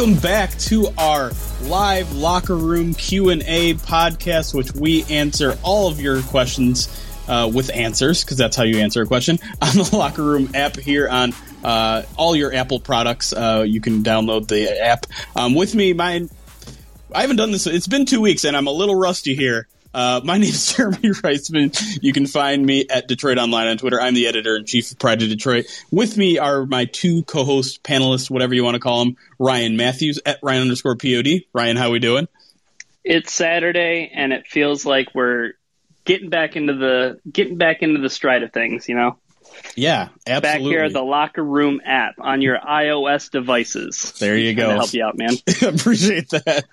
Welcome back to our live locker room Q and A podcast, which we answer all of your questions uh, with answers because that's how you answer a question on the locker room app here on uh, all your Apple products. Uh, you can download the app. Um, with me, my I haven't done this. It's been two weeks, and I'm a little rusty here. Uh, my name is Jeremy Reisman. You can find me at DetroitOnLion on Twitter. I'm the editor in chief of Pride of Detroit. With me are my two co-host panelists, whatever you want to call them, Ryan Matthews at Ryan underscore Pod. Ryan, how we doing? It's Saturday, and it feels like we're getting back into the getting back into the stride of things. You know. Yeah, absolutely. Back here, the locker room app on your iOS devices. There you go. help you out, man. Appreciate that.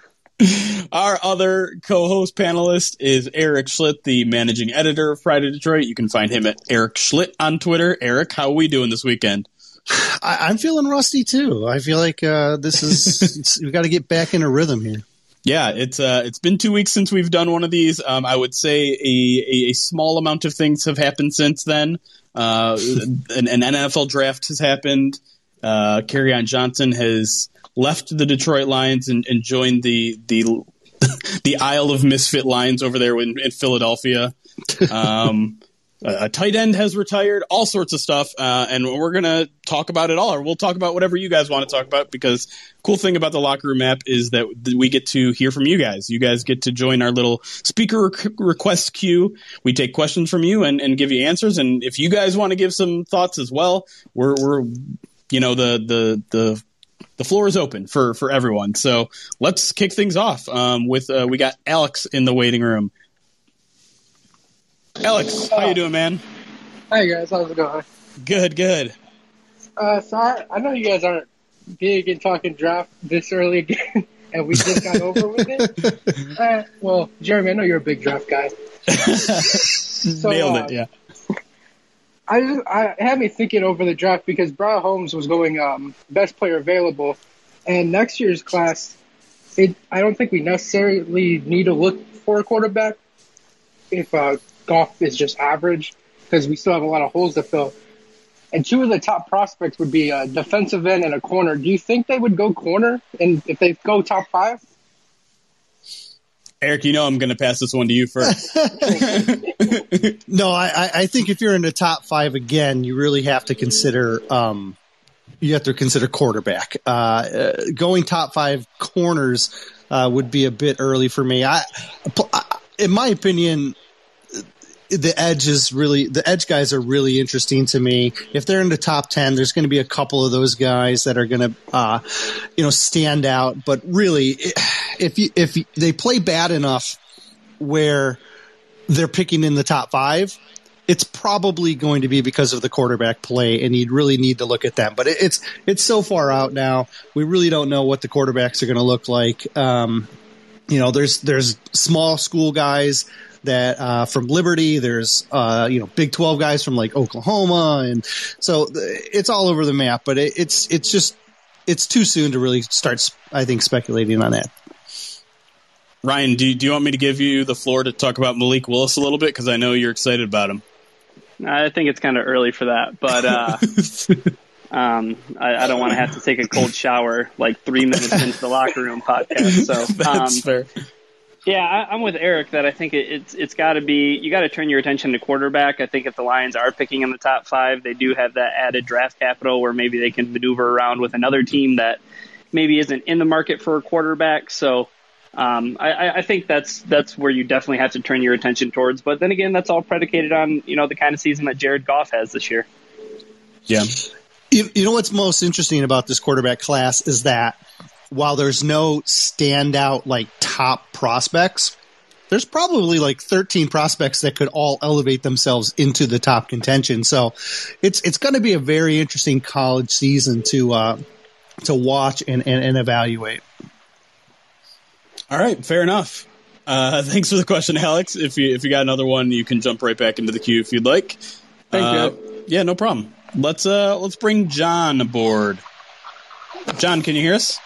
Our other co-host panelist is Eric Schlitt, the managing editor of Pride of Detroit. You can find him at Eric Schlitt on Twitter. Eric, how are we doing this weekend? I, am feeling rusty too. I feel like uh, this is we got to get back in a rhythm here. Yeah, it's uh, it's been two weeks since we've done one of these. Um, I would say a, a, a, small amount of things have happened since then. Uh, an, an, NFL draft has happened. Uh, Kerryon Johnson has left the Detroit Lions and, and joined the the the Isle of Misfit Lions over there in, in Philadelphia. Um, a, a, tight end has retired, all sorts of stuff, uh, and we're gonna talk about it all, or we'll talk about whatever you guys want to talk about. Because cool thing about the locker room app is that we get to hear from you guys. You guys get to join our little speaker request queue. We take questions from you and, and give you answers. And if you guys want to give some thoughts as well, we're we're you know the the the the floor is open for for everyone. So let's kick things off um, with uh, we got Alex in the waiting room. Alex, how you doing, man? Hey guys, how's it going? Good, good. Uh, so I, I know you guys aren't big in talking draft this early again, and we just got over with it. Uh, well, Jeremy, I know you're a big draft guy. so, Nailed it, uh, yeah. I just I had me thinking over the draft because Brad Holmes was going um, best player available, and next year's class, it I don't think we necessarily need to look for a quarterback if uh, Goff is just average because we still have a lot of holes to fill. And two of the top prospects would be a defensive end and a corner. Do you think they would go corner? And if they go top five? Eric, you know I'm going to pass this one to you first. no, I, I think if you're in the top five again, you really have to consider um, you have to consider quarterback. Uh, uh, going top five corners uh, would be a bit early for me. I, in my opinion, the edge is really the edge guys are really interesting to me. If they're in the top ten, there's going to be a couple of those guys that are going to, uh, you know, stand out. But really, if you, if they play bad enough where they're picking in the top five, it's probably going to be because of the quarterback play, and you'd really need to look at them. But it's it's so far out now. We really don't know what the quarterbacks are going to look like. Um, you know, there's there's small school guys that uh, from Liberty. There's uh, you know Big Twelve guys from like Oklahoma, and so it's all over the map. But it, it's it's just it's too soon to really start. I think speculating on that. Ryan, do you, do you want me to give you the floor to talk about Malik Willis a little bit because I know you're excited about him. I think it's kind of early for that, but uh, um, I, I, don't want to have to take a cold shower like three minutes into the locker room podcast. So um, that's fair. Yeah, I, am with Eric that I think it, it's it's got to be you got to turn your attention to quarterback. I think if the Lions are picking in the top five, they do have that added draft capital where maybe they can maneuver around with another team that maybe isn't in the market for a quarterback. So um, I, I think that's that's where you definitely have to turn your attention towards. But then again, that's all predicated on you know the kind of season that Jared Goff has this year. Yeah. You, you know what's most interesting about this quarterback class is that while there's no standout like top prospects, there's probably like 13 prospects that could all elevate themselves into the top contention. So it's it's going to be a very interesting college season to uh, to watch and, and, and evaluate. All right, fair enough. Uh, thanks for the question, Alex. If you if you got another one, you can jump right back into the queue if you'd like. Thank uh, you. Yeah, no problem. Let's uh let's bring John aboard. John, can you hear us?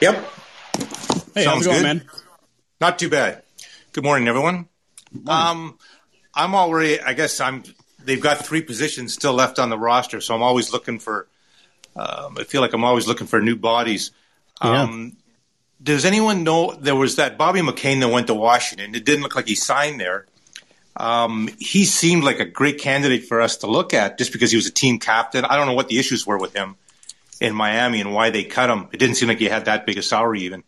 Yep. Hey, Sounds how's it going, good. man? Not too bad. Good morning, everyone. Um, I'm already. I guess I'm. They've got three positions still left on the roster, so I'm always looking for. Um, I feel like I'm always looking for new bodies. Yeah. Um, does anyone know there was that Bobby McCain that went to Washington? It didn't look like he signed there. Um, he seemed like a great candidate for us to look at just because he was a team captain. I don't know what the issues were with him in Miami and why they cut him. It didn't seem like he had that big a salary even.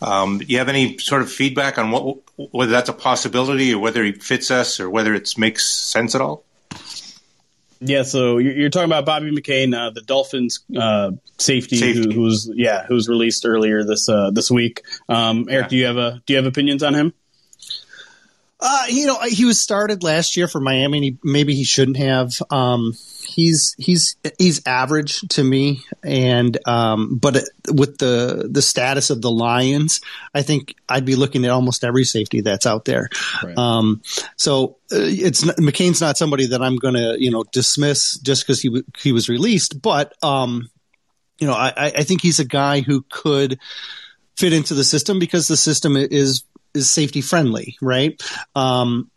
Um, do you have any sort of feedback on what, whether that's a possibility or whether he fits us or whether it makes sense at all? Yeah, so you're you're talking about Bobby McCain, uh, the Dolphins uh, safety, Safety. Who, who's yeah, who's released earlier this uh, this week. Um, Eric, Yeah. do you have a do you have opinions on him? Uh, you know, he was started last year for Miami. And he, maybe he shouldn't have. Um, he's he's he's average to me, and um, but with the the status of the Lions, I think I'd be looking at almost every safety that's out there. Right. Um, so uh, it's McCain's not somebody that I'm going to you know dismiss just because he w- he was released, but um, you know, I, I I think he's a guy who could fit into the system because the system is is safety friendly, right? Um,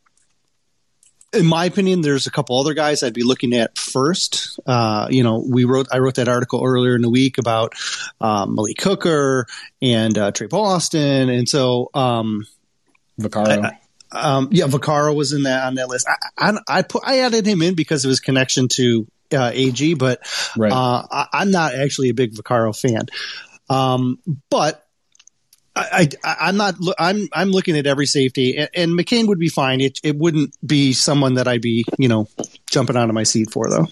in my opinion, there's a couple other guys I'd be looking at first. Uh, you know, we wrote I wrote that article earlier in the week about um, Malik Hooker and uh, Tre Boston, and so um, Vaccaro. I- um, yeah, Vaccaro was in that on that list. I, I, I put I added him in because of his connection to uh, AG, but right. uh, I, I'm not actually a big Vaccaro fan. Um, but I, I, I'm not. I'm I'm looking at every safety, and, and McCain would be fine. It it wouldn't be someone that I'd be you know jumping out of my seat for though.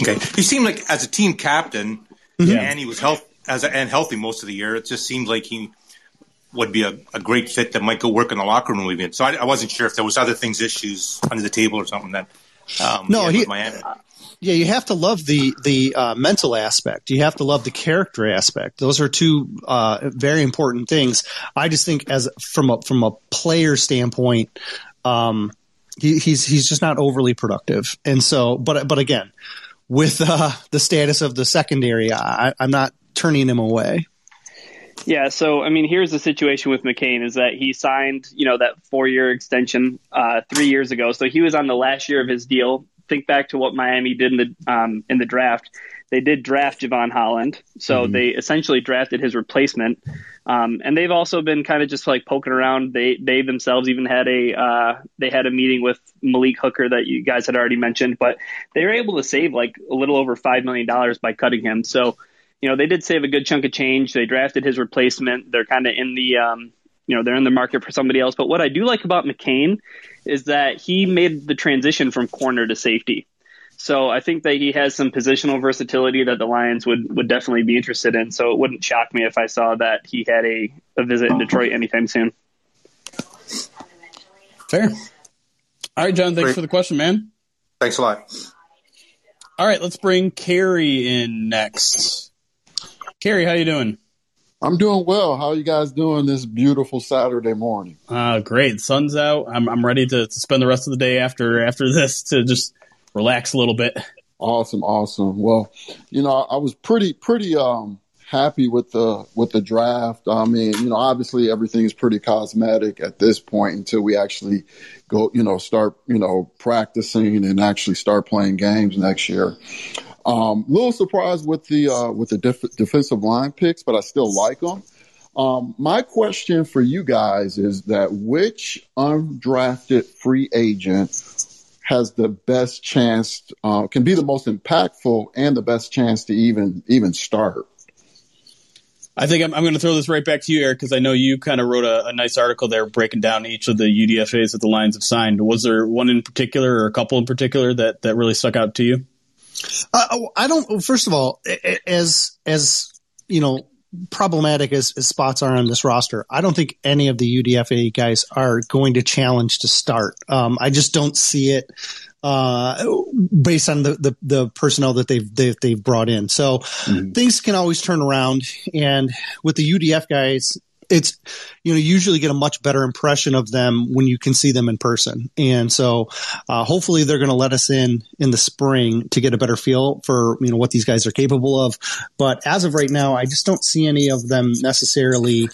Okay, he seemed like as a team captain, Yeah. and he was health as a, and healthy most of the year. It just seemed like he would be a, a great fit that might go work in the locker room with him. So I, I wasn't sure if there was other things, issues under the table or something that. Um, No, had he- Miami. Yeah, you have to love the the uh, mental aspect. You have to love the character aspect. Those are two uh, very important things. I just think as from a from a player standpoint, um, he, he's he's just not overly productive. And so, but but again, with uh, the status of the secondary, I, I'm not turning him away. Yeah, so I mean, here's the situation with McCain is that he signed, you know, that four-year extension uh, three years ago. So he was on the last year of his deal. Think back to what Miami did in the um, in the draft. They did draft Jevon Holland, so they essentially drafted his replacement. Um, and they've also been kind of just like poking around. They they themselves even had a uh, they had a meeting with Malik Hooker that you guys had already mentioned, but they were able to save like a little over five million dollars by cutting him. So you know, they did save a good chunk of change. They drafted his replacement. They're kind of in the, um, you know, they're in the market for somebody else. But what I do like about McCain is that he made the transition from corner to safety. So I think that he has some positional versatility that the Lions would, would definitely be interested in. So it wouldn't shock me if I saw that he had a, a visit in Detroit anytime soon. Fair. All right, John. Thanks Great. for the question, man. Thanks a lot. All right, let's bring Carrie in next. Carrie, how you doing? I'm doing well. How are you guys doing this beautiful Saturday morning? Uh, great. Sun's out. I'm I'm ready to, to spend the rest of the day after after this to just relax a little bit. Awesome, awesome. Well, you know, I was pretty pretty um happy with the with the draft. I mean, you know, obviously everything's pretty cosmetic at this point until we actually go, you know, start, you know, practicing and actually start playing games next year. Um, little surprised with the uh, with the def- defensive line picks, but I still like them. Um, my question for you guys is that which undrafted free agent has the best chance, uh, can be the most impactful and the best chance to even even start? I think I'm, I'm going to throw this right back to you, Eric, because I know you kind of wrote a, a, nice article there breaking down each of the UDFA's that the Lions have signed. Was there one in particular or a couple in particular that, that really stuck out to you? Uh, oh, I don't. First of all, as as you know, problematic as, as spots are on this roster, I don't think any of the UDFA guys are going to challenge to start. Um, I just don't see it uh, based on the, the, the, personnel that they've, they've, they've brought in. So mm-hmm. things can always turn around. And with the UDF guys, it's you know usually get a much better impression of them when you can see them in person and so uh, hopefully they're going to let us in in the spring to get a better feel for you know what these guys are capable of but as of right now i just don't see any of them necessarily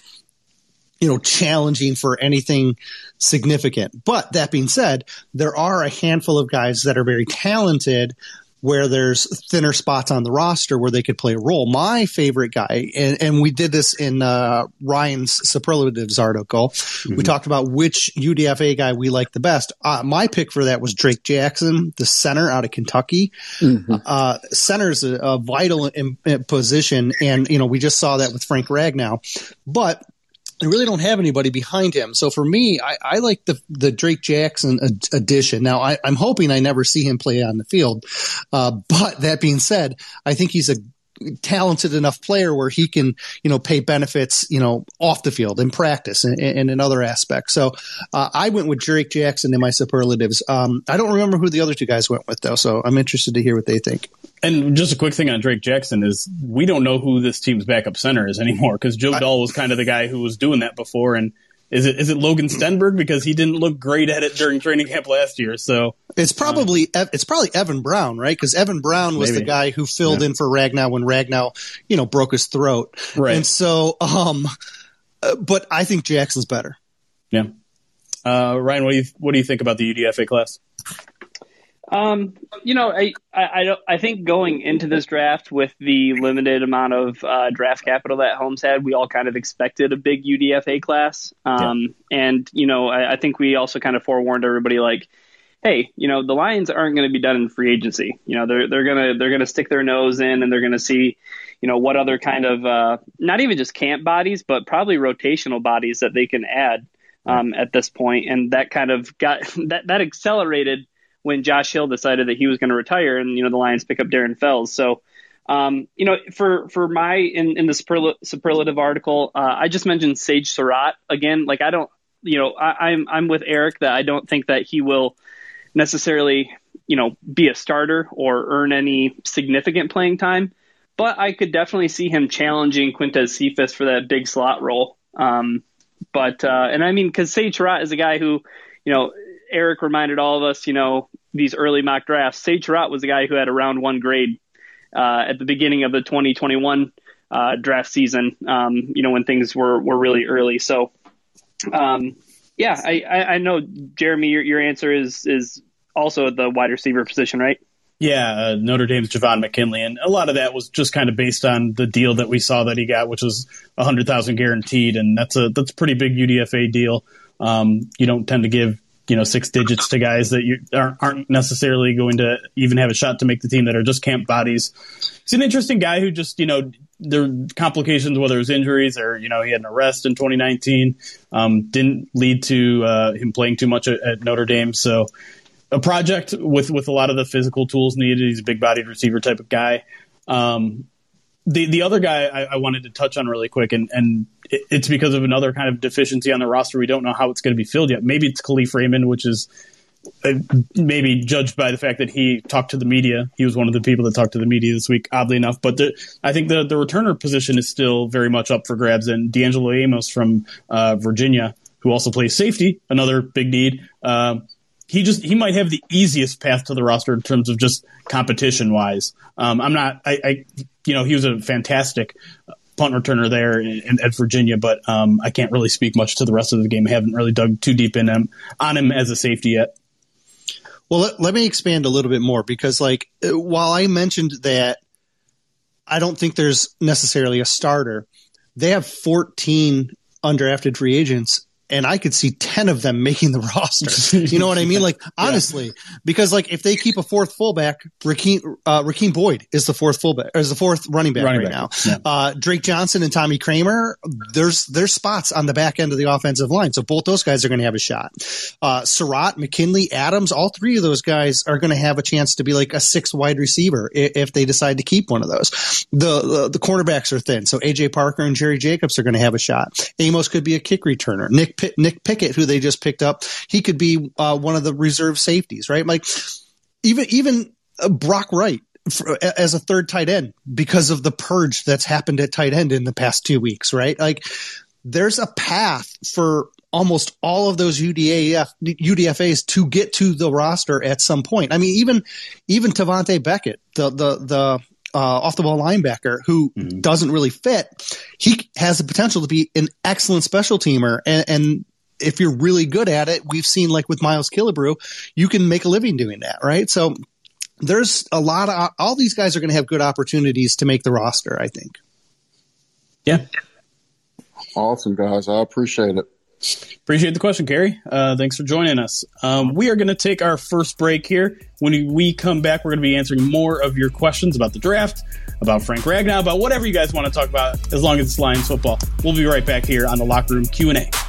you know, challenging for anything significant. But that being said, there are a handful of guys that are very talented where there's thinner spots on the roster where they could play a role. My favorite guy, and, and we did this in uh, Ryan's superlatives article. Mm-hmm. We talked about which UDFA guy we like the best. Uh, my pick for that was Drake Jackson, the center out of Kentucky. Mm-hmm. Uh, center is a, a vital in, in position, and you know we just saw that with Frank Ragnow, but they really don't have anybody behind him. So for me, I, I like the the Drake Jackson ad- addition. Now I, am hoping I never see him play on the field, uh, but that being said, I think he's a talented enough player where he can, you know, pay benefits, you know, off the field in practice and, and in other aspects. So uh, I went with Drake Jackson in my superlatives. Um, I don't remember who the other two guys went with though, so I'm interested to hear what they think. And just a quick thing on Drake Jackson is we don't know who this team's backup center is anymore because Joe Dahl was kind of the guy who was doing that before, and is it is it Logan Stenberg because he didn't look great at it during training camp last year? So it's probably uh, it's probably Evan Brown, right? Because Evan Brown was maybe. the guy who filled yeah. in for Ragnow when Ragnow, you know, broke his throat. Right. And so, um, uh, but I think Jackson's better. Yeah. Uh, Ryan, what do you what do you think about the UDFA class? Um, you know, I, I, I, I, think going into this draft with the limited amount of uh, draft capital that Holmes had, we all kind of expected a big UDFA class. Um, yeah. and you know, I, I, think we also kind of forewarned everybody like, hey, you know, the Lions aren't going to be done in free agency. You know, they're they're gonna they're gonna stick their nose in and they're gonna see, you know, what other kind of uh, not even just camp bodies, but probably rotational bodies that they can add um, at this point. And that kind of got that that accelerated when Josh Hill decided that he was going to retire, and you know the Lions pick up Darren Fells. So, um, you know, for for my in in the superlative article, uh, I just mentioned Sage Surratt again. Like I don't, you know, I, I'm I'm with Eric that I don't think that he will necessarily, you know, be a starter or earn any significant playing time. But I could definitely see him challenging Quintez Cephus for that big slot role. Um, but uh, and I mean, because Sage Surratt is a guy who, you know, Eric reminded all of us, you know, these early mock drafts. Sage Surratt was the guy who had a round one grade uh, at the beginning of the 2021 uh, draft season. Um, you know, when things were were really early. So, um, yeah, I, I, I, know Jeremy, your your answer is is also the wide receiver position, right? Yeah, uh, Notre Dame's Javon McKinley, and a lot of that was just kind of based on the deal that we saw that he got, which was a hundred thousand guaranteed, and that's a that's a pretty big UDFA deal. Um, you don't tend to give you know six digits to guys that you aren't, aren't necessarily going to even have a shot to make the team that are just camp bodies. He's an interesting guy who just you know there complications whether it was injuries or you know he had an arrest in 2019 um, didn't lead to uh, him playing too much at, at, Notre Dame. So a project with with a lot of the physical tools needed. He's a big bodied receiver type of guy. Um, the the other guy I, I, wanted to touch on really quick, and and it's because of another kind of deficiency on the roster. We don't know how it's going to be filled yet. Maybe it's Kalif Raymond, which is uh, maybe judged by the fact that he talked to the media. He was one of the people that talked to the media this week, oddly enough. But the, I think the the returner position is still very much up for grabs. And D'Angelo Amos from uh, Virginia, who also plays safety, another big need. Uh, he just he might have the easiest path to the roster in terms of just competition wise. Um, I'm not. I, I, you know he was a fantastic punt returner there in, at Virginia, but um, I can't really speak much to the rest of the game. I haven't really dug too deep in him on him as a safety yet. Well, let, let me expand a little bit more because, like, while I mentioned that I don't think there's necessarily a starter, they have 14 undrafted free agents and I could see 10 of them making the roster. You know what I mean? Like, honestly, yeah. because like if they keep a fourth fullback, Rakeem, uh, Boyd is the fourth fullback, or is the fourth running back running right back. now. Yeah. Uh, Drake Johnson and Tommy Kraemer, there's, there's spots on the back end of the offensive line. So both those guys are going to have a shot. Uh, Surratt, McKinley, Adams, all three of those guys are going to have a chance to be like a six wide receiver if, if they decide to keep one of those. The, the, the cornerbacks are thin. So AJ Parker and Jerry Jacobs are going to have a shot. Amos could be a kick returner. Nick Nick Pickett, who they just picked up, he could be uh, one of the reserve safeties, right? Like even even uh, Brock Wright for, as a third tight end because of the purge that's happened at tight end in the past two weeks, right? Like there's a path for almost all of those UDAF, UDFAs to get to the roster at some point. I mean, even even Tavante Beckett, the the the uh, off the ball linebacker who mm-hmm. doesn't really fit, he has the potential to be an excellent special teamer. And, and, if you're really good at it, we've seen like with Miles Killebrew, you can make a living doing that, right? So there's a lot of all these guys are going to have good opportunities to make the roster. I think. Yeah. Awesome, guys. I appreciate it. Appreciate the question, Gary. Uh, thanks for joining us. Um, we are going to take our first break here. When we come back, we're going to be answering more of your questions about the draft, about Frank Ragnow, about whatever you guys want to talk about, as long as it's Lions football. We'll be right back here on the Locker Room Q and A.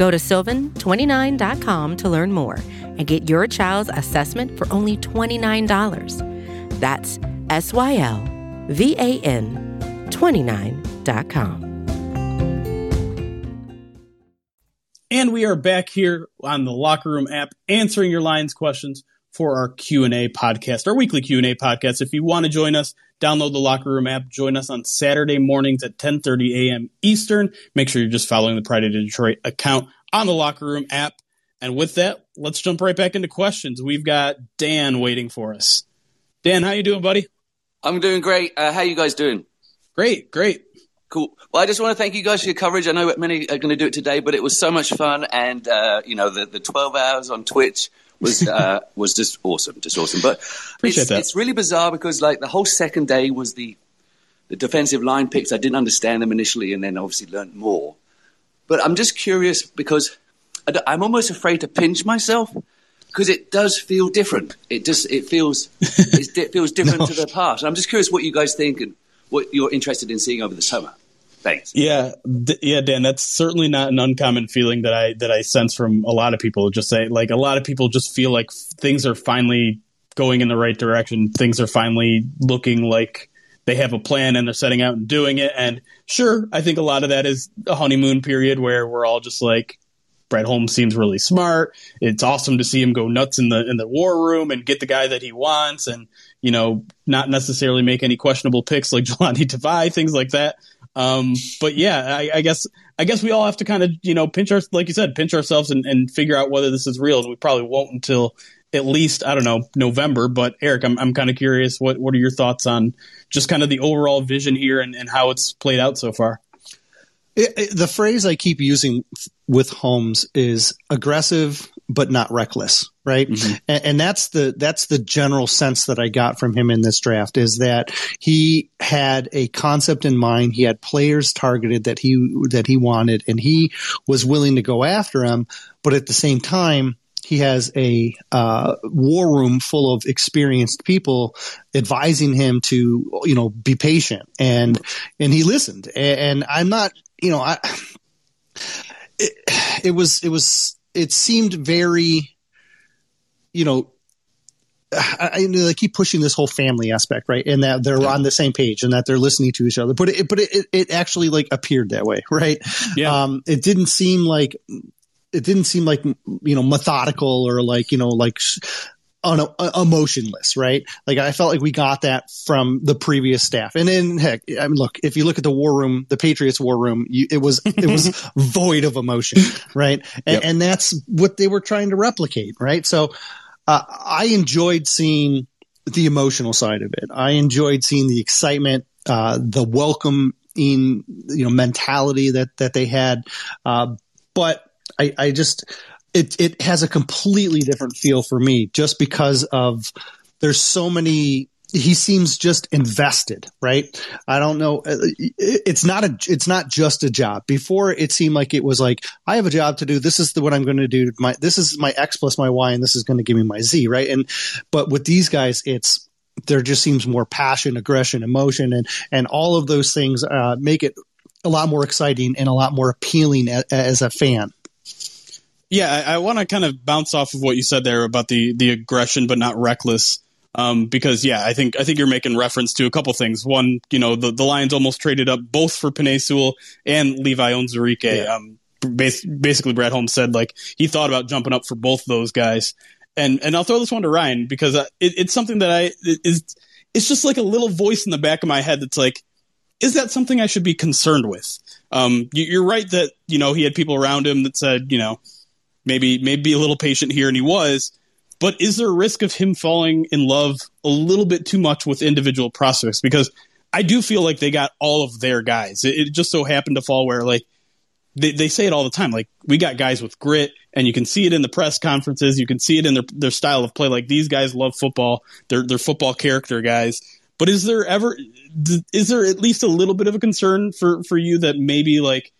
Go to sylvan29.com to learn more and get your child's assessment for only $29. That's S Y L V A N 29.com. And we are back here on the Locker Room app answering your Lions questions for our Q&A podcast, our weekly Q&A podcast. If you want to join us, download the Locker Room app. Join us on Saturday mornings at 10:30 a.m. Eastern. Make sure you're just following the Pride of Detroit account on the Locker Room app. And with that, let's jump right back into questions. We've got Dan waiting for us. Dan, how you doing, buddy? I'm doing great. Uh, how you guys doing? Great, great. Cool. Well, I just want to thank you guys for your coverage. I know many are going to do it today, but it was so much fun, and uh, you know the, the 12 hours on Twitch was uh, was just awesome, just awesome. But it's, it's really bizarre because like the whole second day was the the defensive line picks. I didn't understand them initially, and then obviously learned more. But I'm just curious because I'm almost afraid to pinch myself because it does feel different. It just it feels it feels different no. to the past. I'm just curious what you guys think and what you're interested in seeing over the summer. Thanks. Yeah, d- yeah, Dan. That's certainly not an uncommon feeling that I that I sense from a lot of people. Just say like a lot of people just feel like things are finally going in the right direction. Things are finally looking like they have a plan and they're setting out and doing it. And sure, I think a lot of that is a honeymoon period where we're all just like, Brad Holmes seems really smart. It's awesome to see him go nuts in the in the war room and get the guy that he wants, and you know, not necessarily make any questionable picks like Jahlani Tavai, things like that. Um, but yeah, I, I, guess I guess we all have to kind of you know pinch our like you said pinch ourselves and, and figure out whether this is real. And we probably won't until at least I don't know November. But Eric, I'm I'm kind of curious what what are your thoughts on just kind of the overall vision here and, and how it's played out so far. It, it, the phrase I keep using with Holmes is aggressive but not reckless, right? Mm-hmm. And, and, that's the that's the general sense that I got from him in this draft is that he had a concept in mind. He had players targeted that he that he wanted, and he was willing to go after them. But at the same time, he has a uh, war room full of experienced people advising him to you know be patient and and he listened and, and i'm not you know i it, it was it was it seemed very you know I, I, keep pushing this whole family aspect, right? And that they're on the same page and that they're listening to each other. But it, but it, it actually like appeared that way, right? Yeah. Um, it didn't seem like it didn't seem like you know methodical or like you know like on uh, emotionless, right? Like I felt like we got that from the previous staff. And then heck, I mean, look, if you look at the war room, the Patriots war room, you, it was, it was void of emotion, right? And, yep. and, that's what they were trying to replicate, right? So, uh, I enjoyed seeing the emotional side of it. I enjoyed seeing the excitement, uh, the welcome in, you know, mentality that, that they had. Uh, but I, I just it it has a completely different feel for me just because of there's so many he seems just invested right? I don't know uh, it's not a it's not just a job. Before it seemed like it was like i have a job to do. This is the, what i'm going to do. My this is my x plus my y and this is going to give me my z right? And but with these guys it's there just seems more passion aggression emotion and and all of those things uh, make it a lot more exciting and a lot more appealing as, as a fan yeah, I, I want to kind of bounce off of what you said there about the the aggression, but not reckless. Um, because yeah, I think I think you're making reference to a couple things. One, you know, the, the Lions almost traded up both for Penei Sewell and Levi Onwuzurike. Yeah. Um, bas- basically, Brad Holmes said like he thought about jumping up for both those guys. And and I'll throw this one to Ryan because uh, it, it's something that I it, is it's just like a little voice in the back of my head that's like, is that something I should be concerned with? Um, you, you're right that you know he had people around him that said you know maybe maybe be a little patient here, and he was. But is there a risk of him falling in love a little bit too much with individual prospects? Because I do feel like they got all of their guys. It, it just so happened to fall where like they, they say it all the time. Like we got guys with grit, and you can see it in the press conferences. You can see it in their their style of play. Like these guys love football. They're they're football character guys. But is there ever is there at least a little bit of a concern for for you that maybe like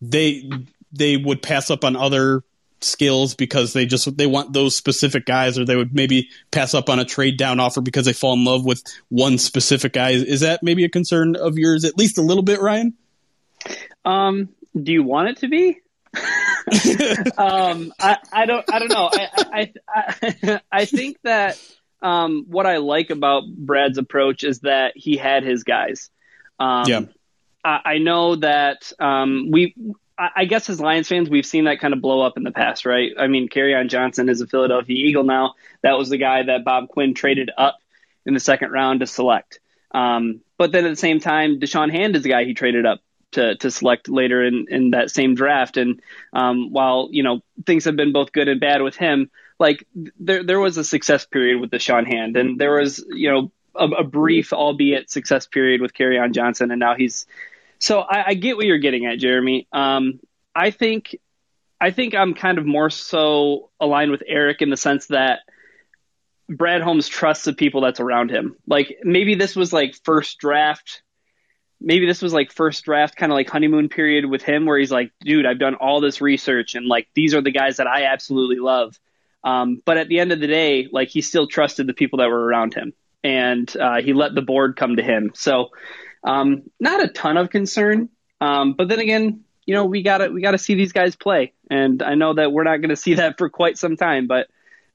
they they would pass up on other skills because they just they want those specific guys or they would maybe pass up on a trade down offer because they fall in love with one specific guy. Is that maybe a concern of yours at least a little bit ryan? Um do you want it to be? Um I, I don't i don't know. I i i, I think that um what i like about brad's approach is that he had his guys. Um yeah. I, I know that um, we I guess as Lions fans, we've seen that kind of blow up in the past, right? I mean, Kerryon Johnson is a Philadelphia Eagle now. That was the guy that Bob Quinn traded up in the second round to select. Um, but then at the same time, Da'Shawn Hand is the guy he traded up to, to select later in, in that same draft. And um, while, you know, things have been both good and bad with him, like there, there was a success period with Da'Shawn Hand. And there was, you know, a, a brief, albeit success period with Kerryon Johnson. And now he's so I, I get what you're getting at, Jeremy. Um, I think I think I'm kind of more so aligned with Eric in the sense that Brad Holmes trusts the people that's around him. Like maybe this was like first draft. Maybe this was like first draft kind of like honeymoon period with him where he's like, dude, I've done all this research and like these are the guys that I absolutely love. Um, but at the end of the day, like he still trusted the people that were around him and uh, he let the board come to him. So um, not a ton of concern, um, but then again, you know, we gotta we gotta see these guys play, and I know that we're not going to see that for quite some time, but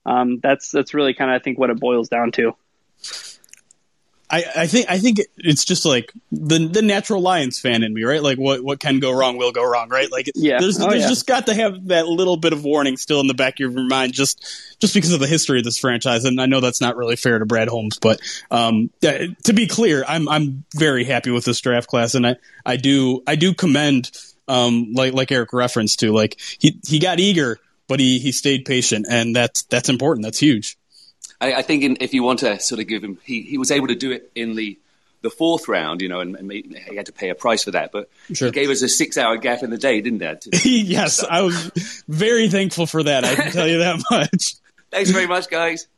um, that's that's really kind of I think what it boils down to. I, I think I think it's just like the the natural Lions fan in me, right? Like what what can go wrong will go wrong, right? Like yeah. there's oh, there's yeah. just got to have that little bit of warning still in the back of your mind, just just because of the history of this franchise. And I know that's not really fair to Brad Holmes, but um, to be clear, I'm I'm very happy with this draft class, and I I do I do commend um like like Eric referenced to like he he got eager, but he he stayed patient, and that's that's important. That's huge. I, I think in, if you want to sort of give him, he, he was able to do it in the the fourth round, you know, and, and he had to pay a price for that. But sure. he gave us a six-hour gap in the day, didn't that? yes, I was very thankful for that. I can tell you that much. Thanks very much, guys.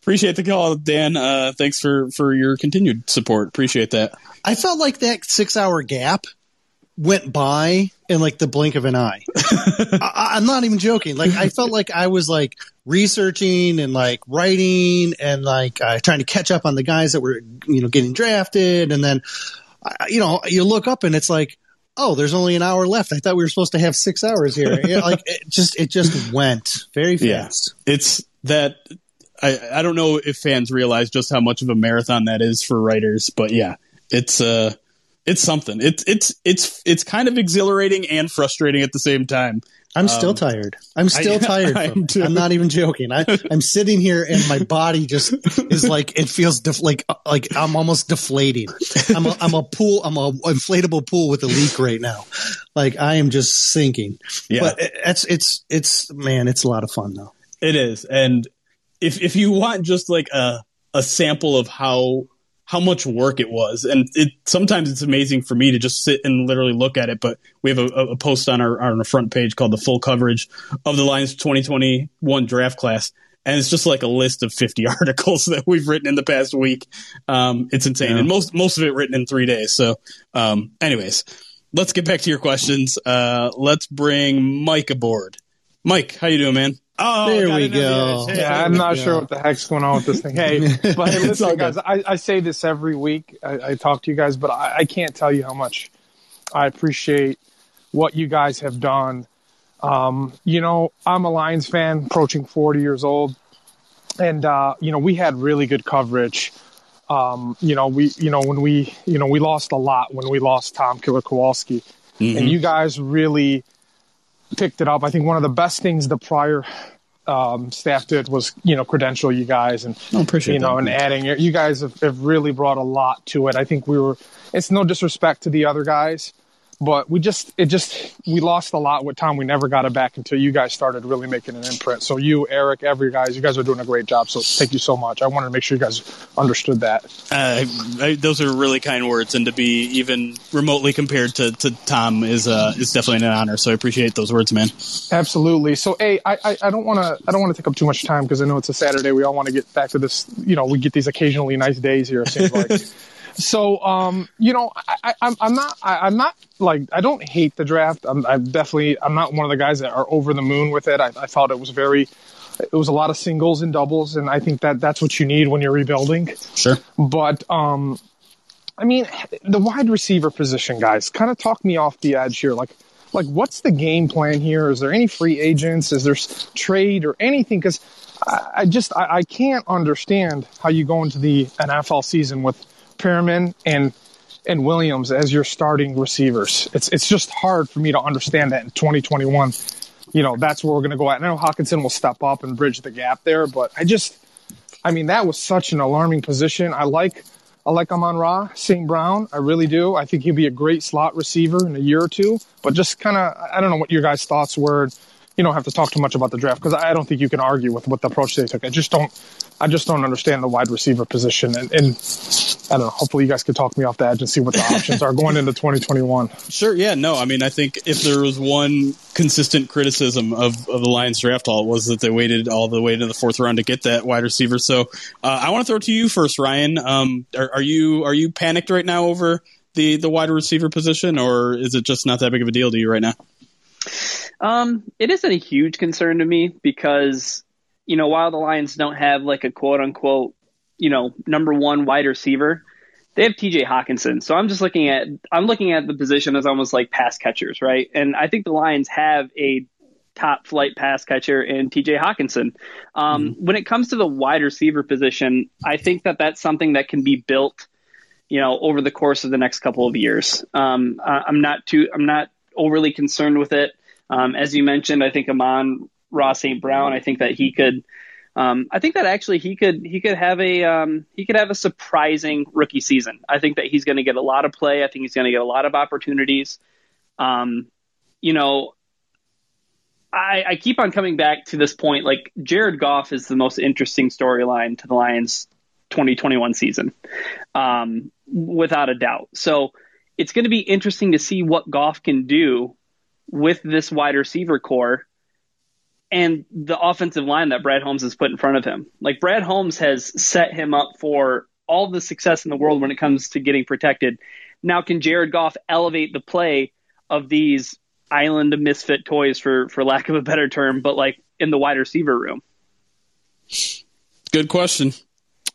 Appreciate the call, Dan. Uh, thanks for for your continued support. Appreciate that. I felt like that six hour gap went by in like the blink of an eye. I, I'm not even joking. Like I felt like I was like researching and like writing and like uh, trying to catch up on the guys that were you know getting drafted, and then uh, you know you look up and it's like. Oh, there's only an hour left. I thought we were supposed to have six hours here. You know, like it just, it just went very fast. Yeah. It's that I, I don't know if fans realize just how much of a marathon that is for writers, but yeah, it's uh it's something. It's it's it's it's kind of exhilarating and frustrating at the same time. I'm still um, tired. I'm still I, tired. I'm, I'm, not even joking. I, am sitting here and my body just is like it feels def- like like I'm almost deflating. I'm a, I'm a pool. I'm a inflatable pool with a leak right now. Like I am just sinking. Yeah. But it's it's it's man, it's a lot of fun though. It is, and if if you want just like a a sample of how how much work it was. And it sometimes it's amazing for me to just sit and literally look at it. But we have a, a post on our on our front page called the full coverage of the Lions 2021 draft class. And it's just like a list of 50 articles that we've written in the past week. Um, it's insane. Yeah. And most, most of it written in three days. So, um, anyways, let's get back to your questions. Uh, let's bring Mike aboard. Mike, how you doing, man? Oh, there we go. Yeah, I'm not sure what the heck's going on with this thing. Hey, but hey, listen, guys, I, I, say this every week. I, I, talk to you guys, but I, I, can't tell you how much I appreciate what you guys have done. Um, you know, I'm a Lions fan, approaching 40 years old, and uh, you know, we had really good coverage. Um, you know, we, you know, when we, you know, we lost a lot when we lost Tom Killer Kowalski, mm-hmm. and you guys really picked it up. I think one of the best things the prior um, staff did was you know credential you guys and I appreciate you know that. and adding you guys have, have really brought a lot to it. I think we were. It's no disrespect to the other guys, but we just it just we lost a lot with time. We never got it back until you guys started really making an imprint. So you, Eric, every guys, you guys are doing a great job. So thank you so much. I wanted to make sure you guys understood that. Uh, I, those are really kind words, and to be even remotely compared to, to Tom is uh, is definitely an honor. So I appreciate those words, man. Absolutely. So hey, I I don't want to I don't want to take up too much time because I know it's a Saturday. We all want to get back to this. You know, we get these occasionally nice days here. It seems like. So, um, you know, I, am I'm not, I, am not like, I don't hate the draft. I'm, I'm, definitely, I'm not one of the guys that are over the moon with it. I, I thought it was very, it was a lot of singles and doubles, and I think that that's what you need when you're rebuilding. Sure. But, um, I mean, the wide receiver position, guys, kind of talk me off the edge here. Like, like what's the game plan here? Is there any free agents? Is there trade or anything? Because I, I, just I, I can't understand how you go into the NFL season with Perriman and and Williams as your starting receivers. It's it's just hard for me to understand that in 2021. You know, that's where we're going to go at. I know Hockenson will step up and bridge the gap there, but I just, I mean, that was such an alarming position. I like, I like Amon Ra, St. Brown. I really do. I think he'll be a great slot receiver in a year or two. But just kind of, I don't know what your guys' thoughts were. You don't have to talk too much about the draft because I don't think you can argue with what the approach they took. I just don't. I just don't understand the wide receiver position. And, and, I don't know. Hopefully, you guys could talk me off the edge and see what the options are going into 2021. Sure. Yeah. No. I mean, I think if there was one consistent criticism of, of the Lions draft all was that they waited all the way to the fourth round to get that wide receiver. So uh, I want to throw it to you first, Ryan. Um, are, are you are you panicked right now over the the wide receiver position, or is it just not that big of a deal to you right now? Um, it isn't a huge concern to me because you know, while the Lions don't have like a quote unquote, you know, number one wide receiver, they have TJ Hockenson. So I'm just looking at I'm looking at the position as almost like pass catchers, right? And I think the Lions have a top flight pass catcher in TJ Hockenson. Um, mm-hmm. When it comes to the wide receiver position, I think that that's something that can be built, you know, over the course of the next couple of years. Um, I'm not too I'm not overly concerned with it. Um, as you mentioned, I think Amon Ra St. Brown. I think that he could. Um, I think that actually he could he could have a um, he could have a surprising rookie season. I think that he's going to get a lot of play. I think he's going to get a lot of opportunities. Um, you know, I, I keep on coming back to this point. Like Jared Goff is the most interesting storyline to the Lions 2021 season, um, without a doubt. So it's going to be interesting to see what Goff can do with this wide receiver core and the offensive line that Brad Holmes has put in front of him. Like Brad Holmes has set him up for all the success in the world when it comes to getting protected. Now, can Jared Goff elevate the play of these island misfit toys, for for lack of a better term, but like in the wide receiver room? Good question.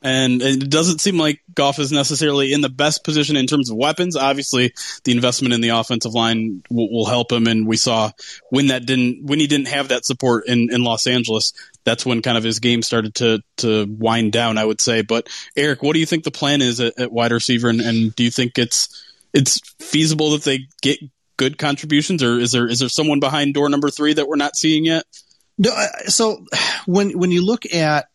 And it doesn't seem like Goff is necessarily in the best position in terms of weapons. Obviously, the investment in the offensive line will, will help him. And we saw when that didn't, when he didn't have that support in, in Los Angeles, that's when kind of his game started to to wind down. I would say. But Eric, what do you think the plan is at, at wide receiver? And, and do you think it's it's feasible that they get good contributions, or is there is there someone behind door number three that we're not seeing yet? No, so when when you look at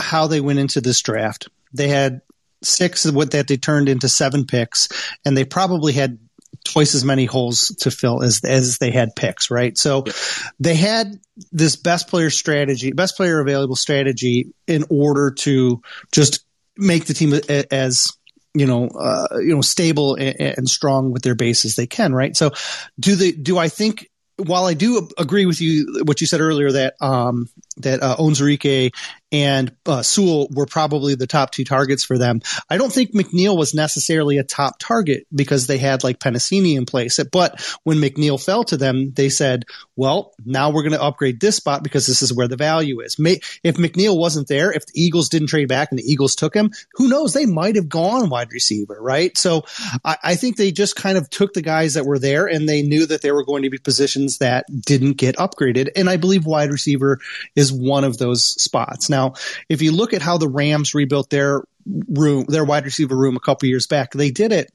how they went into this draft. They had six what that they turned into seven picks, and they probably had twice as many holes to fill as as they had picks, right? So yep. they had this best player strategy, best player available strategy in order to just make the team as you know, uh, you know, stable and, and, strong with their base as they can, right? So, do they? Do I think? While I do agree with you, what you said earlier that um, that uh, Onwuzurike and uh, Sewell were probably the top two targets for them. I don't think McNeil was necessarily a top target because they had like Penisini in place. But when McNeil fell to them, they said, well, now we're going to upgrade this spot because this is where the value is. May- if McNeil wasn't there, if the Eagles didn't trade back and the Eagles took him, who knows? They might have gone wide receiver, right? So I, I think they just kind of took the guys that were there and they knew that there were going to be positions that didn't get upgraded. And I believe wide receiver is one of those spots. Now, if you look at how the Rams rebuilt their room, their wide receiver room a couple years back, they did it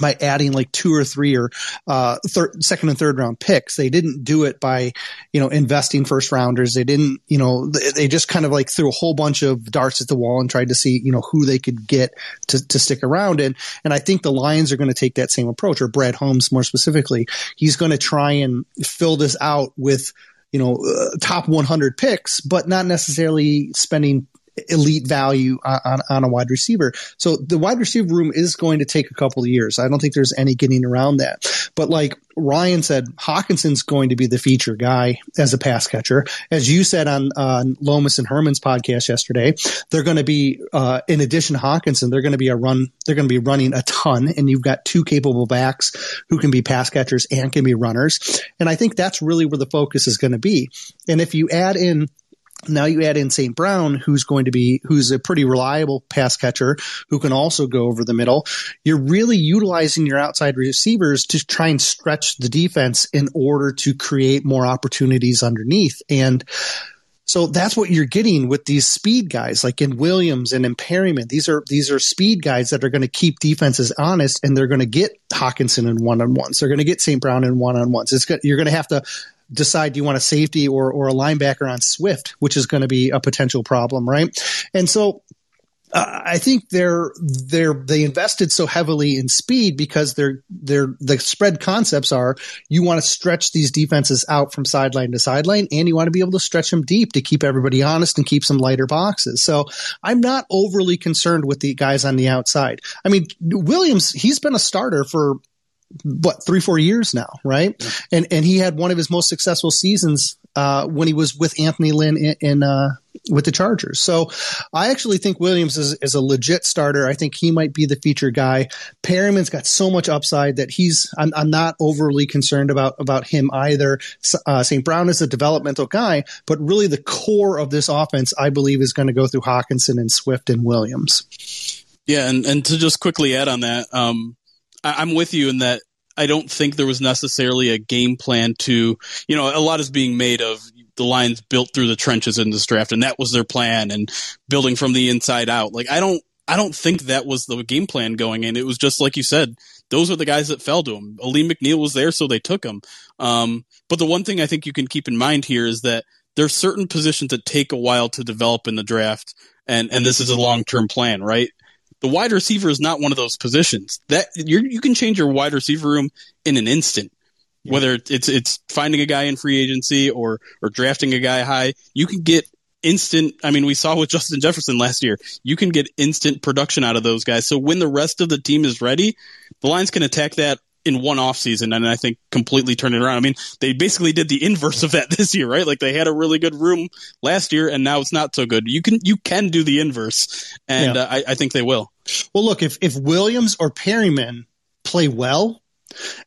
by adding like two or three or uh, third, second and third round picks. They didn't do it by, you know, investing first rounders. They didn't, you know, they, they, just kind of like threw a whole bunch of darts at the wall and tried to see, you know, who they could get to, to stick around. And, and I think the Lions are going to take that same approach or Brad Holmes more specifically. He's going to try and fill this out with you know, uh, top 100 picks, but not necessarily spending elite value on, on, a wide receiver. So the wide receiver room is going to take a couple of years. I don't think there's any getting around that. But like Ryan said, Hockenson's going to be the feature guy as a pass catcher. As you said on, on Lomas and Herman's podcast yesterday, they're going to be, uh, in addition to Hockenson, they're going to be a run, they're going to be running a ton and you've got two capable backs who can be pass catchers and can be runners. And I think that's really where the focus is going to be. And if you add in now you add in St. Brown, who's going to be, who's a pretty reliable pass catcher who can also go over the middle. You're really utilizing your outside receivers to try and stretch the defense in order to create more opportunities underneath. And so that's what you're getting with these speed guys, like in Williams and in Perriman. These are these are speed guys that are going to keep defenses honest, and they're going to get Hockenson in one on ones. They're going to get St. Brown in one on ones. It's good. you're going to have to decide do you want a safety or or a linebacker on Swift, which is going to be a potential problem, right? And so uh, I think they're they're they invested so heavily in speed because they're they're the spread concepts are you want to stretch these defenses out from sideline to sideline and you want to be able to stretch them deep to keep everybody honest and keep some lighter boxes. So I'm not overly concerned with the guys on the outside. I mean Williams he's been a starter for what three four years now, right? Yeah. And and he had one of his most successful seasons uh, when he was with Anthony Lynn in, in uh, with the Chargers. So I actually think Williams is, is a legit starter. I think he might be the feature guy. Perriman's got so much upside that he's I'm, I'm not overly concerned about about him either. Uh, St. Brown is a developmental guy, but really the core of this offense, I believe, is going to go through Hockenson and Swift and Williams. Yeah, and, and to just quickly add on that, um, I, am with you in that I don't think there was necessarily a game plan to, you know, a lot is being made of the Lions built through the trenches in this draft, and that was their plan, and building from the inside out. Like I don't, I don't think that was the game plan going in. It was just like you said, those are the guys that fell to him. Alim McNeil was there, so they took him. Um, but the one thing I think you can keep in mind here is that there's certain positions that take a while to develop in the draft, and and this is a long term plan, right? The wide receiver is not one of those positions. That you can change your wide receiver room in an instant. Yeah. Whether it's it's finding a guy in free agency or or drafting a guy high, you can get instant. I mean, we saw with Justin Jefferson last year. You can get instant production out of those guys. So when the rest of the team is ready, the Lions can attack that in one off season and I think completely turn it around. I mean, they basically did the inverse of that this year, right? Like they had a really good room last year and now it's not so good. You can you can do the inverse, and Yeah. uh, I, I think they will. Well, look, if if Williams or Perriman play well,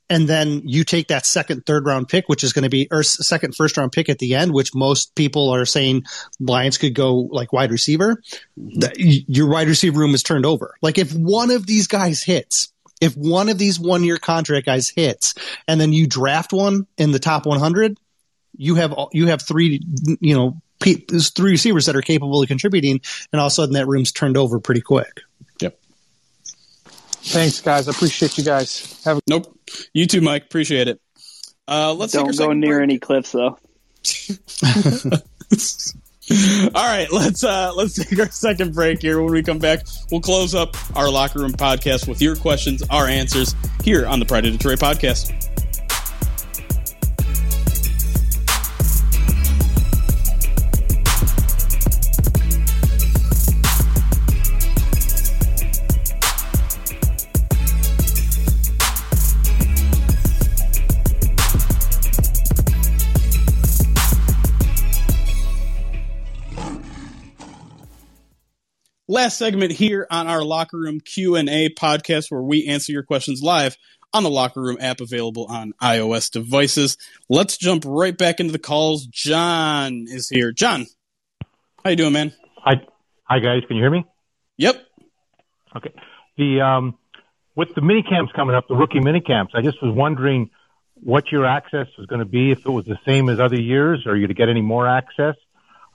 and then you take that second, third round pick, which is going to be or second, first round pick at the end, which most people are saying Lions could go like wide receiver. your wide receiver room is turned over. Like if one of these guys hits. If one of these one year contract guys hits, and then you draft one in the top 100, you have you have three you know three receivers that are capable of contributing, and all of a sudden that room's turned over pretty quick. Yep. Thanks, guys. I appreciate you guys. Have a Nope. You too, Mike. Appreciate it. Uh, let's Don't go near break. any cliffs though. All right, let's uh let's take our second break here. When we come back, we'll close up our locker room podcast with your questions, our answers here on the Pride of Detroit podcast. Last segment here on our locker room Q&A podcast where we answer your questions live on the locker room app available on iOS devices. Let's jump right back into the calls. John is here. John, how you doing, man? Hi, hi guys. Can you hear me? Yep. Okay. The um, with the mini camps coming up, the rookie mini camps. I just was wondering what your access was going to be. If it was the same as other years, are you to get any more access?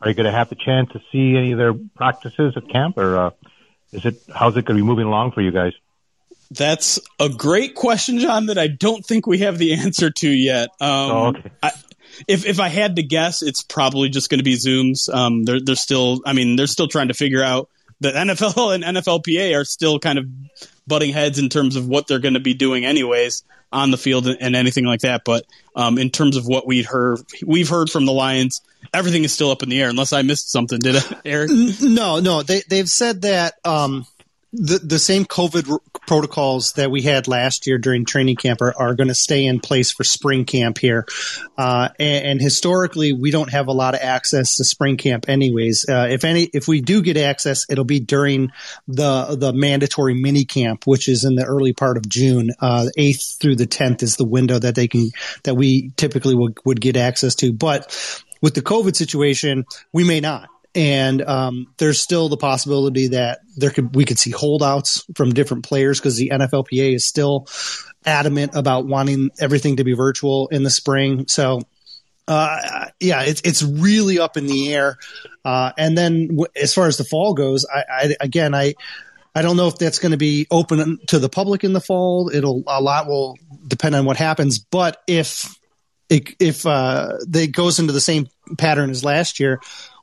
Are you going to have the chance to see any of their practices at camp, or uh, is it how's it going to be moving along for you guys? That's a great question, John, that I don't think we have the answer to yet. Um, Oh, okay. I, if if I had to guess, it's probably just going to be Zooms. Um, they're they're still, I mean, they're still trying to figure out. The NFL and NFLPA are still kind of butting heads in terms of what they're going to be doing, anyways, on the field and, anything like that. But um, in terms of what we'd heard, we've heard from the Lions, everything is still up in the air. Unless I missed something, did I, Eric? No, no, they they've said that um, the the same COVID r- protocols that we had last year during training camp are, are going to stay in place for spring camp here. Uh, and, and historically, we don't have a lot of access to spring camp, anyways. Uh, if any, if we do get access, it'll be during the the mandatory mini camp, which is in the early part of June. Uh, eighth through the tenth is the window that they can that we typically would would get access to, but with the COVID situation, we may not. And um, there's still the possibility that there could we could see holdouts from different players because the NFLPA is still adamant about wanting everything to be virtual in the spring. So uh, yeah, it's it's really up in the air. Uh, and then w- as far as the fall goes, I, I again I I don't know if that's going to be open to the public in the fall. It'll a lot will depend on what happens. But if it, if uh, it goes into the same pattern as last year,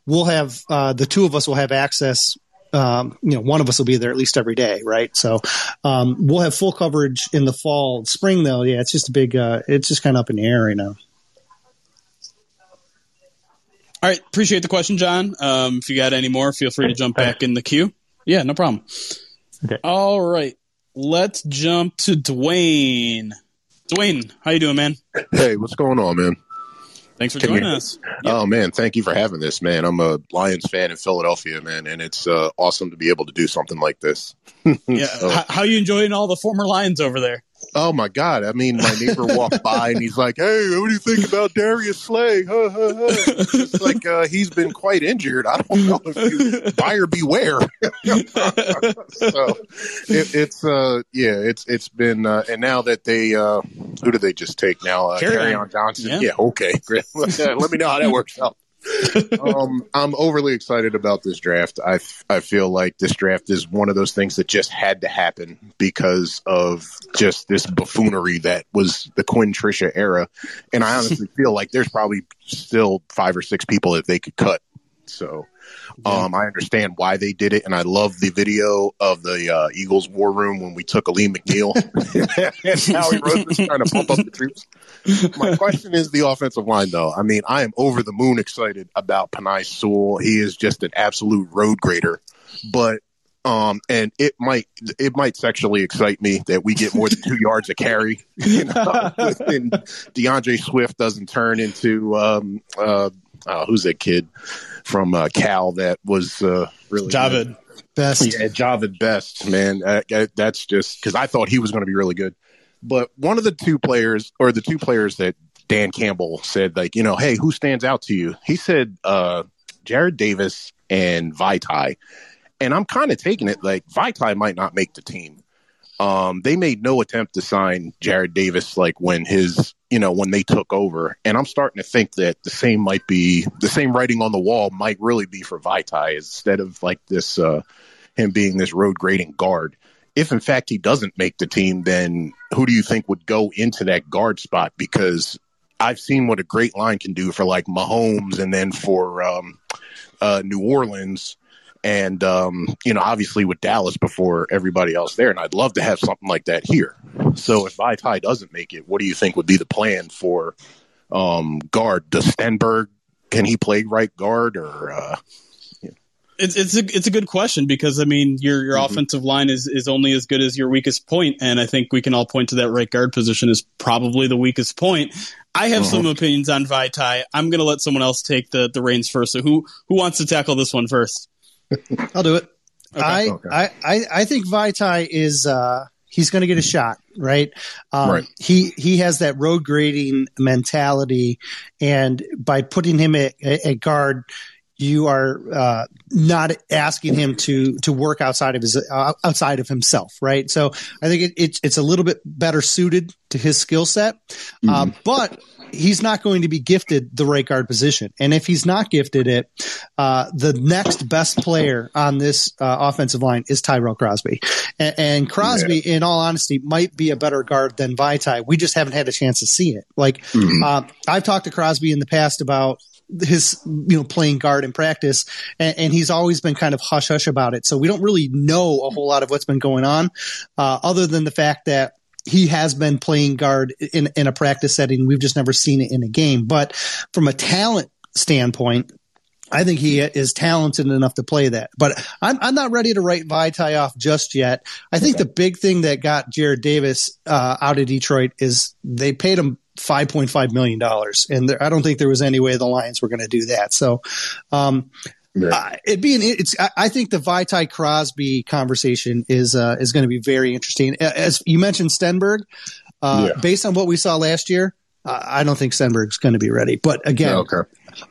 we'll have uh, the two of us will have access. Um, you know, one of us will be there at least every day, right? So um, we'll have full coverage in the fall. Spring, though, yeah, it's just a big. Uh, it's just kind of up in the air right now. All right, appreciate the question, John. Um, if you got any more, feel free to jump back in the queue. Yeah, no problem. Okay. All right, let's jump to Dwayne. Dwayne, how you doing, man? Hey, what's going on, man? Thanks for Can you- joining us. Oh man, thank you for having this, man. I'm a Lions fan in Philadelphia, man, and it's uh, awesome to be able to do something like this. Yeah, So- how, how you enjoying all the former Lions over there? Oh my god! I mean, my neighbor walked by and he's like, "Hey, what do you think about Darius Slay?" Huh, huh, huh. It's like uh, he's been quite injured. I don't know if you buyer beware. so it, it's uh, yeah, it's it's been uh, and now that they uh, who did they just take now? Uh, Kerryon. on Johnson. Yeah. Yeah, okay. Let me know how that works out. Um, I'm overly excited about this draft. I I feel like this draft is one of those things that just had to happen because of just this buffoonery that was the Quintricia era, and I honestly feel like there's probably still five or six people that they could cut. So. Um, I understand why they did it, and I love the video of the uh, Eagles war room when we took Alim McNeil and Howie trying to pump up the troops. My question is the offensive line, though. I mean, I am over the moon excited about Penei Sewell. He is just an absolute road grader. But Um, and it might it might sexually excite me that we get more than two yards of carry. You know, and DeAndre Swift doesn't turn into um, uh, uh, who's that kid from uh, Cal that was uh, really Jahvid Best. Yeah, Jahvid Best, man. Uh, uh, that's just because I thought he was going to be really good. But one of the two players, or the two players that Dan Campbell said, like, you know, hey, who stands out to you? He said uh, Jarrad Davis and Vaitai. And I'm kind of taking it like Vaitai might not make the team. Um, they made no attempt to sign Jarrad Davis like when his, you know, when they took over. And I'm starting to think that the same might be the same writing on the wall might really be for Vaitai instead of like this, uh, him being this road grading guard. If in fact he doesn't make the team, then who do you think would go into that guard spot? Because I've seen what a great line can do for like Mahomes and then for um, uh, New Orleans and um, you know, obviously with Dallas before everybody else there, and I'd love to have something like that here. So if Vaitai doesn't make it, what do you think would be the plan for um, guard? Does Stenberg can he play right guard or? Uh, It's it's a it's a good question because I mean your your Mhm. offensive line is is only as good as your weakest point, and I think we can all point to that right guard position as probably the weakest point. I have some opinions on Vaitai. I'm going to let someone else take the the reins first. So who who wants to tackle this one first? I'll do it. I, Okay. I, I, I think Vaitai is uh, he's going to get a shot, right? Um, Right. He he has that road grading mentality, and by putting him at, at guard, you are uh, not asking him to to work outside of his uh, outside of himself, right? So I think it, it's it's a little bit better suited to his skill set, uh, but he's not going to be gifted the right guard position. And if he's not gifted it, uh, the next best player on this uh, offensive line is Tyrell Crosby. And, and Crosby, in all honesty, might be a better guard than Vaitai. We just haven't had a chance to see it. Like, uh, I've talked to Crosby in the past about his you know playing guard in practice and, and he's always been kind of hush hush about it so we don't really know a whole lot of what's been going on uh, other than the fact that he has been playing guard in, in a practice setting. We've just never seen it in a game. But from a talent standpoint, I think he is talented enough to play that. But I'm, I'm not ready to write Vaitai off just yet. I think the big thing that got Jarrad Davis uh, out of Detroit is they paid him $5.5 million. And there, I don't think there was any way the Lions were going to do that. So, um, uh, an it's I, I think the Vaitai Crosby conversation is uh, is going to be very interesting. As you mentioned Stenberg, uh, Yeah. based on what we saw last year, uh, I don't think Stenberg's going to be ready. But again, okay.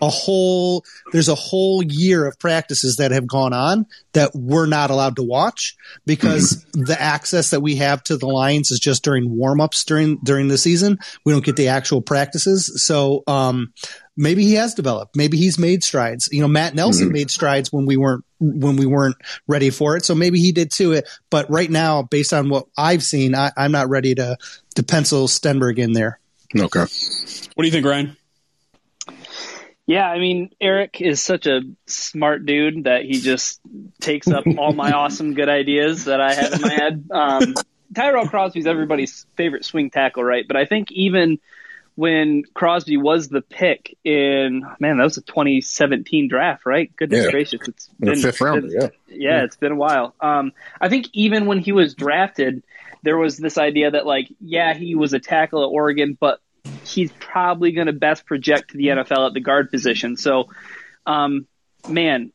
a whole there's a whole year of practices that have gone on that we're not allowed to watch because the access that we have to the Lions is just during warm-ups during during the season. We don't get the actual practices. So um maybe he has developed. Maybe he's made strides. You know, Matt Nelson made strides when we weren't when we weren't ready for it. So maybe he did too. It, But right now, based on what I've seen, I, I'm not ready to to pencil Stenberg in there. Okay. What do you think, Ryan? Yeah, I mean, Eric is such a smart dude that he just takes up all my awesome good ideas that I have in my head. Um, Tyrell Crosby's everybody's favorite swing tackle, right? But I think even when Crosby was the pick in, man, that was a 2017 draft, right? Goodness Yeah. gracious. It's been, fifth been- yeah. yeah, it's been a while. Um, I think even when he was drafted, there was this idea that like, yeah, he was a tackle at Oregon, but he's probably going to best project to the NFL at the guard position. So, um, man,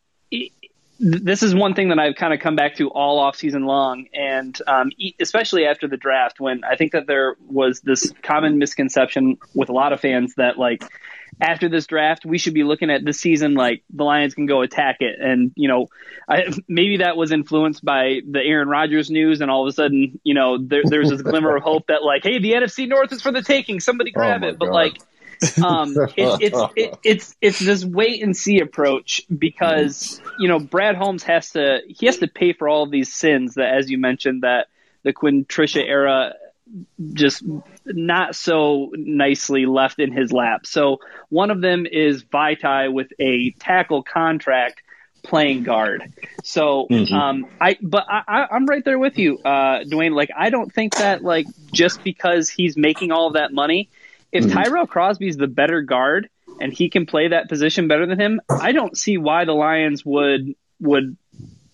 this is one thing that I've kind of come back to all off season long, and um, especially after the draft, when I think that there was this common misconception with a lot of fans that like after this draft, we should be looking at this season like the Lions can go attack it, and you know, I, maybe that was influenced by the Aaron Rodgers news, and all of a sudden, you know, there, there's this glimmer of hope that like, hey, the NFC North is for the taking, somebody grab my it, but God. like um, it, it's it, it's it's this wait and see approach because you know Brad Holmes has to he has to pay for all of these sins that, as you mentioned, that the Quintricia era just not so nicely left in his lap. So one of them is Vaitai with a tackle contract playing guard. So um, I but I, I'm right there with you, uh, Dwayne. Like I don't think that like just because he's making all of that money, if Tyrell Crosby's the better guard and he can play that position better than him, I don't see why the Lions would would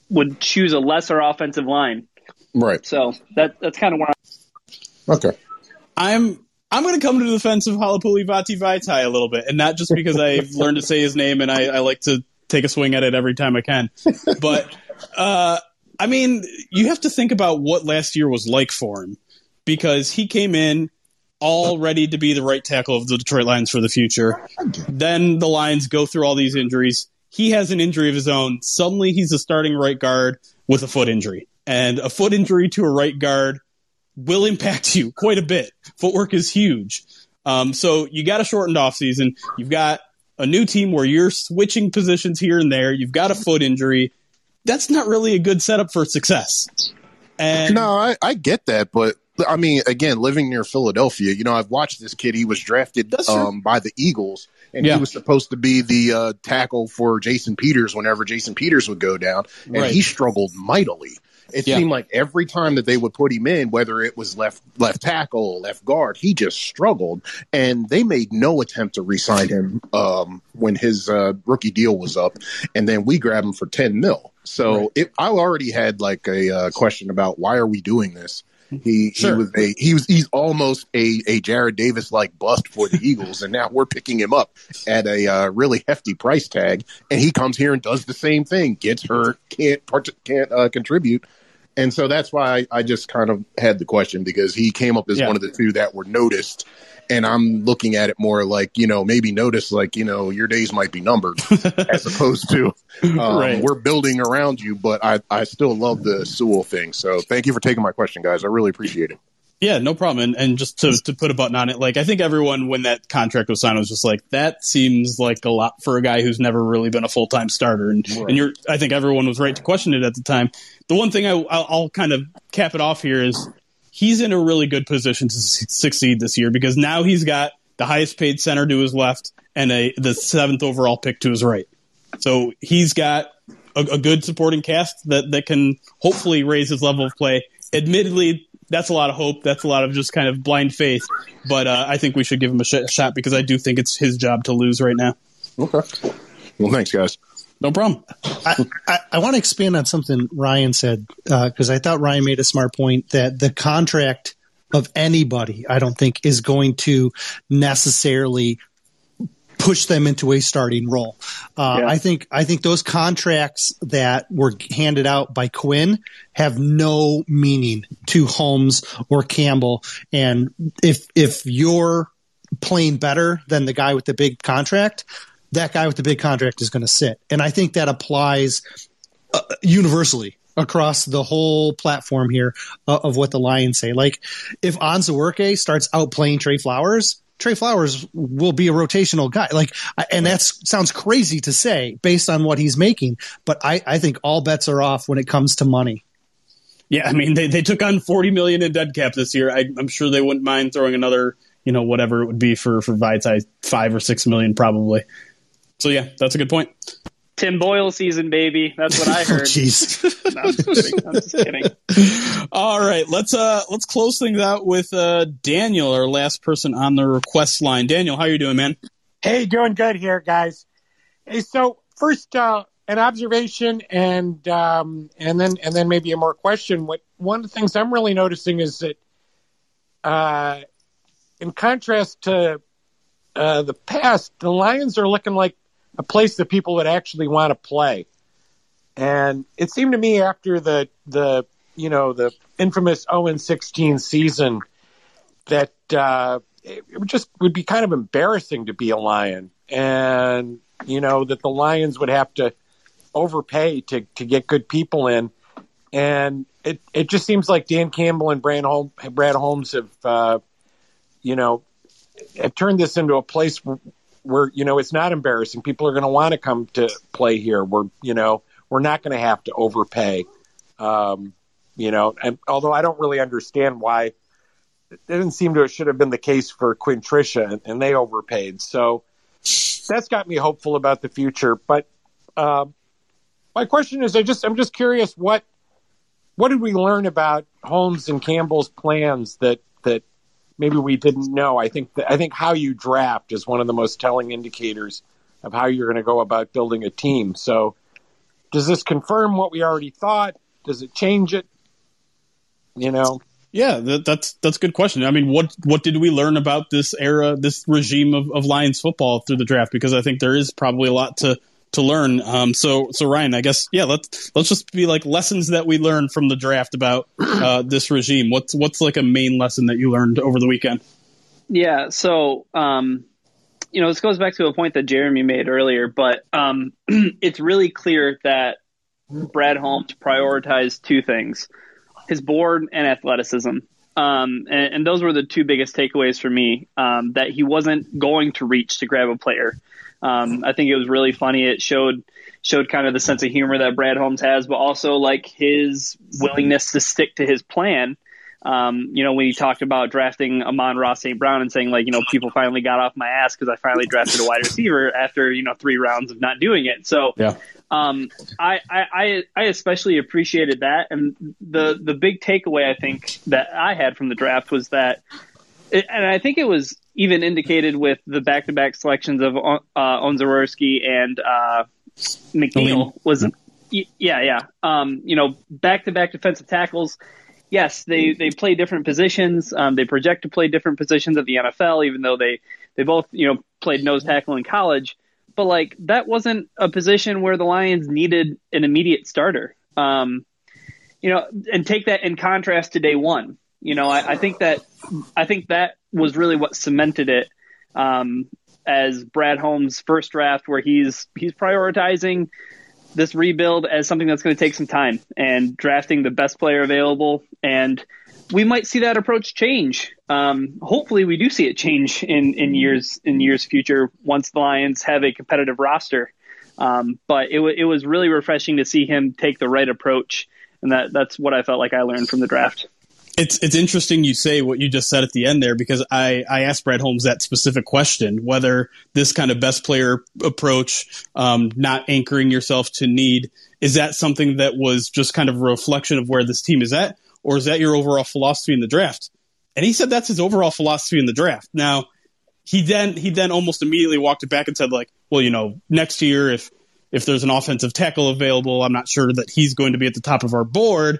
would choose a lesser offensive line. Right. So that that's kind of where. I'm, Okay. I'm I'm going to come to the defense of Halapoulivaati Vaitai a little bit, and not just because I've learned to say his name and I, I like to take a swing at it every time I can, but uh, I mean, you have to think about what last year was like for him because he came in all ready to be the right tackle of the Detroit Lions for the future. Then the Lions go through all these injuries. He has an injury of his own. Suddenly, he's a starting right guard with a foot injury, and a foot injury to a right guard will impact you quite a bit. Footwork is huge. Um, so you got a shortened off season. You've got a new team where you're switching positions here and there. You've got a foot injury. That's not really a good setup for success. And No, I, I get that, but I mean, again, living near Philadelphia, you know, I've watched this kid. He was drafted um, by the Eagles, and Yeah. he was supposed to be the uh, tackle for Jason Peters whenever Jason Peters would go down, and Right. he struggled mightily. It Yeah. seemed like every time that they would put him in, whether it was left left tackle, left guard, he just struggled, and they made no attempt to re-sign him um, when his uh, rookie deal was up, and then we grabbed him for ten mil. So it, I already had like a uh, question about why are we doing this. He Sure. he was a he was he's almost a a Jarrad Davis like bust for the Eagles, and now we're picking him up at a uh, really hefty price tag, and he comes here and does the same thing, gets hurt, can't part- can't uh, contribute, and so that's why I, I just kind of had the question because he came up as Yeah. one of the two that were noticed. And I'm looking at it more like, you know, maybe notice like, you know, your days might be numbered as opposed to um, Right. we're building around you, but I, I still love the Sewell thing. So thank you for taking my question, guys. I really appreciate it. Yeah, no problem. And, and just to, to put a button on it, like I think everyone when that contract was signed was just like that seems like a lot for a guy who's never really been a full time starter. And and you're, I think everyone was right to question it at the time. The one thing I, I'll, I'll kind of cap it off here is he's in a really good position to succeed this year because now he's got the highest paid center to his left and a the seventh overall pick to his right. So he's got a, a good supporting cast that, that can hopefully raise his level of play. Admittedly, that's a lot of hope. That's a lot of just kind of blind faith. But uh, I think we should give him a sh- shot because I do think it's his job to lose right now. Okay. Well, thanks, guys. No problem. I, I, I want to expand on something Ryan said because I thought Ryan made a smart point that the contract of anybody, I don't think, is going to necessarily push them into a starting role. Uh, Yeah. I think I think those contracts that were handed out by Quinn have no meaning to Holmes or Campbell. And if if you're playing better than the guy with the big contract, that guy with the big contract is going to sit. And I think that applies uh, universally across the whole platform here uh, of what the Lions say. Like if Onwuzurike starts outplaying Trey Flowers, Trey Flowers will be a rotational guy. Like, and that sounds crazy to say based on what he's making, but I, I think all bets are off when it comes to money. Yeah, I mean they, they took on forty million in dead cap this year. I, I'm sure they wouldn't mind throwing another, you know, whatever it would be for for Vaitai, five or six million probably. So yeah, that's a good point. Tim Boyle season, baby. That's what I Oh, heard. jeez. No, I'm just kidding. I'm just kidding. All right, let's uh let's close things out with uh Daniel, our last person on the request line. Daniel, how are you doing, man? Hey, doing good here, guys. Hey, so first, uh, an observation, and um, and then and then maybe a more question. What one of the things I'm really noticing is that, uh, in contrast to uh, the past, the Lions are looking like a place that people would actually want to play. And it seemed to me after the the you know the infamous 0 16 season that uh, it it just would be kind of embarrassing to be a Lion, and you know that the Lions would have to overpay to to get good people in, and it it just seems like Dan Campbell and Brad Holmes have uh, you know have turned this into a place where you know it's not embarrassing. People are going to want to come to play here. We're you know we're not going to have to overpay. Um, you know, and although I don't really understand why it didn't seem to should have been the case for Quintricia, and, and they overpaid. So that's got me hopeful about the future. But um, my question is, I just I'm just curious what what did we learn about Holmes and Campbell's plans that that maybe we didn't know? I think I think how you draft is one of the most telling indicators of how you're going to go about building a team. So does this confirm what we already thought? Does it change it? You know, Yeah, that, that's that's a good question. I mean, what what did we learn about this era, this regime of, of Lions football through the draft? Because I think there is probably a lot to to learn. Um, so so Ryan, I guess yeah, let's let's just be like lessons that we learned from the draft about uh, this regime. What's what's like a main lesson that you learned over the weekend? Yeah, so um, you know, this goes back to a point that Jeremy made earlier, but um, it's really clear that Brad Holmes prioritized two things: his board and athleticism. Um, and, and those were the two biggest takeaways for me. Um, that he wasn't going to reach to grab a player. Um, I think it was really funny. It showed showed kind of the sense of humor that Brad Holmes has, but also like his willingness to stick to his plan. Um, you know, when he talked about drafting Amon-Ra St. Brown and saying like, you know, people finally got off my ass because I finally drafted a wide receiver after you know three rounds of not doing it. So Yeah. um, I, I, I I especially appreciated that, and the the big takeaway I think that I had from the draft was that, it, and I think it was even indicated with the back to back selections of uh, Onwuzurike and uh, McNeil was, yeah, yeah, um, you know, back to back defensive tackles. Yes, they, they play different positions. Um, they project to play different positions at the NFL, even though they, they both, you know, played nose tackle in college but like that wasn't a position where the Lions needed an immediate starter. Um, you know, and take that in contrast to day one. You know, I, I think that I think that was really what cemented it um, as Brad Holmes' first draft, where he's he's prioritizing this rebuild as something that's going to take some time and drafting the best player available. And we might see that approach change. Um, hopefully, we do see it change in, in years in years future once the Lions have a competitive roster. Um, but it, w- it was really refreshing to see him take the right approach, and that that's what I felt like I learned from the draft. It's it's interesting you say what you just said at the end there because I, I asked Brad Holmes that specific question whether this kind of best player approach, um, not anchoring yourself to need, is that something that was just kind of a reflection of where this team is at, or is that your overall philosophy in the draft? And he said that's his overall philosophy in the draft. Now he then he then almost immediately walked it back and said like, well, you know, next year if if there's an offensive tackle available, I'm not sure that he's going to be at the top of our board.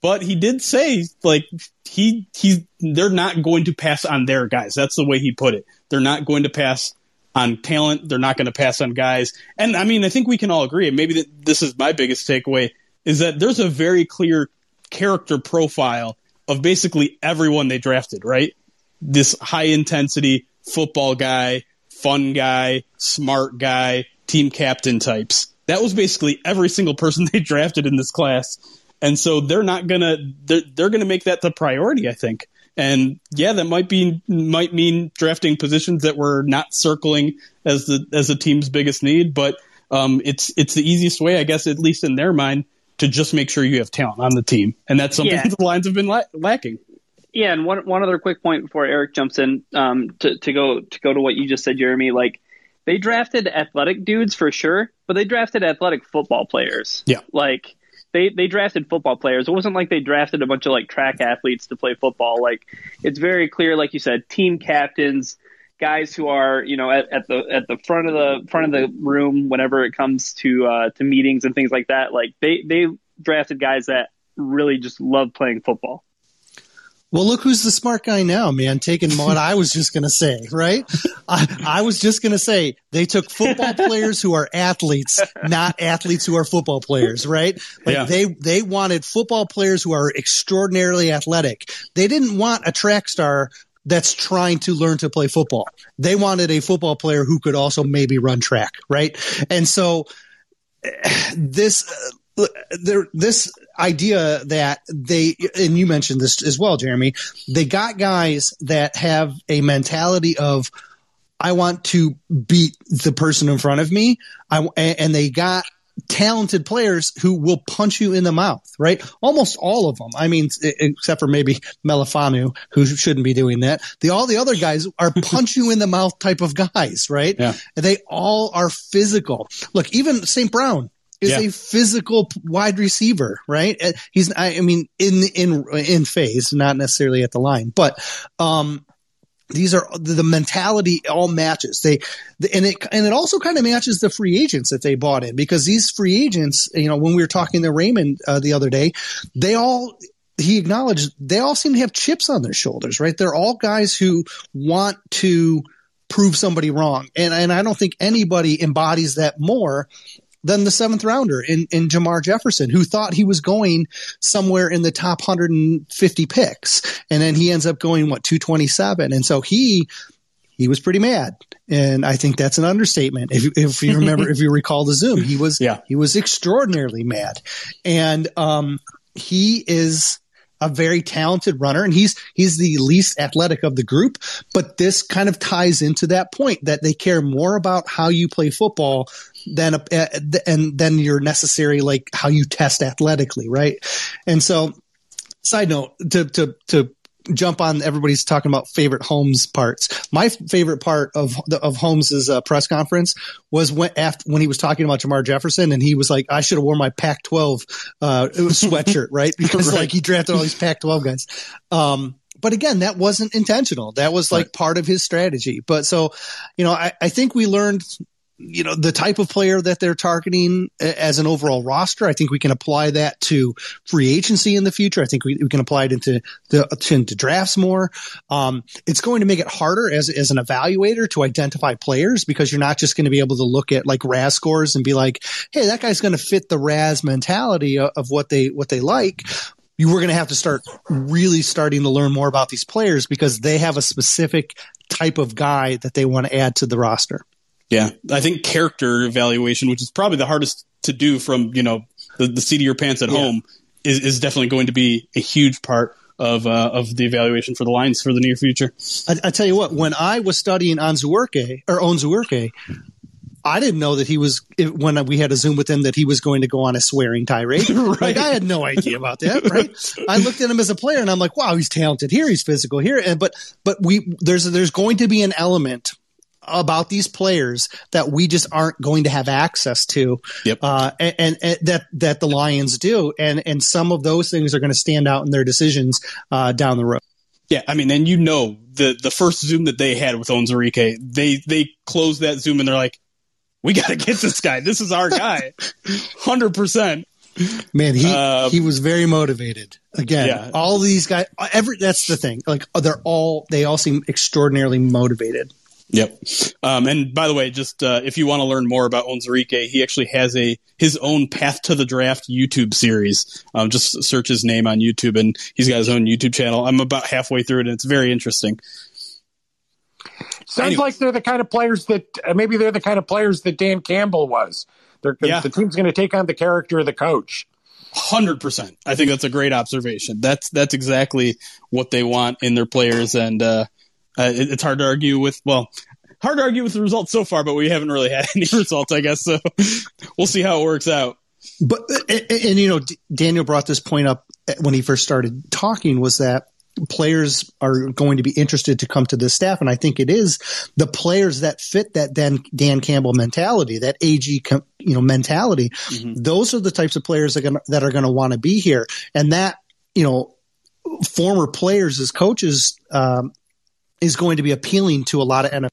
But he did say like he he's they're not going to pass on their guys. That's the way he put it. They're not going to pass on talent. They're not going to pass on guys. And I mean, I think we can all agree. And maybe this is my biggest takeaway is that there's a very clear character profile of basically everyone they drafted. Right, this high intensity football guy, fun guy, smart guy, team captain types. That was basically every single person they drafted in this class. And so they're not gonna they're, they're gonna make that the priority, I think. And yeah, that might be might mean drafting positions that were not circling as the as the team's biggest need, but um, it's it's the easiest way, I guess, at least in their mind, to just make sure you have talent on the team, and that's something Yeah. the Lions have been la- lacking. Yeah, and one one other quick point before Eric jumps in um, to to go to go to what you just said, Jeremy. Like they drafted athletic dudes for sure, but they drafted athletic football players. Yeah. like they they drafted football players. It wasn't like they drafted a bunch of like track athletes to play football. Like it's very clear, like you said, team captains, guys who are you know at, at the at the front of the front of the room whenever it comes to uh, to meetings and things like that. Like they they drafted guys that really just love playing football. Well, look who's the smart guy now, man, taking what I was just going to say, right? I, I was just going to say they took football players who are athletes, not athletes who are football players, right? Like Yeah. they, they wanted football players who are extraordinarily athletic. They didn't want a track star that's trying to learn to play football. They wanted a football player who could also maybe run track, right? And so this uh, there this idea that they and you mentioned this as well jeremy they got guys that have a mentality of i want to beat the person in front of me. I, and they got talented players who will punch you in the mouth right? Almost all of them. I mean except for maybe Melifonwu who shouldn't be doing that. The all the other guys are punch you in the mouth type of guys right? Yeah. they all are physical. Look even st brown is Yeah. a physical wide receiver, right? Uh, He's, I I mean, in in in phase, not necessarily at the line, but um, these are the mentality all matches they and it and it also kind of matches the free agents that they bought in because these free agents you know when we were talking to Raymond uh, the other day they all he acknowledged they all seem to have chips on their shoulders right they're all guys who want to prove somebody wrong and and I don't think anybody embodies that more than the seventh rounder in, in Jermar Jefferson, who thought he was going somewhere in the top 150 picks. And then he ends up going, what, 227. And so he, he was pretty mad. And I think that's an understatement. If, if you remember, if you recall the Zoom, he was, yeah. he was extraordinarily mad. And, um, he is, a very talented runner and he's he's the least athletic of the group but this kind of ties into that point that they care more about how you play football than uh, and then your necessary like how you test athletically right? And so side note to to to jump on everybody's talking about favorite Holmes parts. My favorite part of the, of Holmes's uh, press conference was when after when he was talking about Jermar Jefferson and he was like, "I should have worn my Pac-12 uh, sweatshirt, right?" Because right. like he drafted all these Pac-12 guys. Um, but again, that wasn't intentional. That was like right. part of his strategy. But so, you know, I, I think we learned you know the type of player that they're targeting as an overall roster. I think we can apply that to free agency in the future. I think we, we can apply it into the into drafts more. Um, it's going to make it harder as as an evaluator to identify players because you're not just going to be able to look at like RAS scores and be like, hey, that guy's going to fit the RAS mentality of, of what they what they like you were going to have to start really starting to learn more about these players because they have a specific type of guy that they want to add to the roster. Yeah, I think character evaluation, which is probably the hardest to do from you know the, the seat of your pants at yeah. home, is, is definitely going to be a huge part of uh, of the evaluation for the Lions for the near future. I, I tell you what, when I was studying on Onwuzurike or Onwuzurike, I didn't know that he was when we had a Zoom with him that he was going to go on a swearing tirade. right. Like I had no idea about that. Right? I looked at him as a player and I'm like, wow, he's talented here, he's physical here, and but but we there's there's going to be an element about these players that we just aren't going to have access to. Yep. Uh, and, and, and, that, that the Lions do. And, and some of those things are going to stand out in their decisions, uh, down the road. Yeah. I mean, and you know, the, the first Zoom that they had with Onwuzurike, they, they closed that Zoom and they're like, we got to get this guy. This is our guy. 100%. Man, he uh, he was very motivated. Again, yeah. all these guys, every that's the thing. Like they're all they all seem extraordinarily motivated. Yep. Um, and by the way, just uh, if you want to learn more about Onwuzurike, he actually has a his own Path to the Draft YouTube series. Um, just search his name on YouTube, and he's got his own YouTube channel. I'm about halfway through it, and it's very interesting. Sounds like they're the kind of players that uh, maybe they're the kind of players that Dan Campbell was. They're, yeah. The team's going to take on the character of the coach. Hundred percent. I think that's a great observation. That's that's exactly what they want in their players, and uh, uh, it, it's hard to argue with. Well, hard to argue with the results so far, but we haven't really had any results, I guess. So we'll see how it works out. But and, and you know, Daniel brought this point up when he first started talking was that players are going to be interested to come to this staff. And I think it is the players that fit that Dan, Dan Campbell mentality, that AG, you know, mentality. Mm-hmm. Those are the types of players that are gonna, that are going to want to be here. And that, you know, former players as coaches, um, is going to be appealing to a lot of NFL.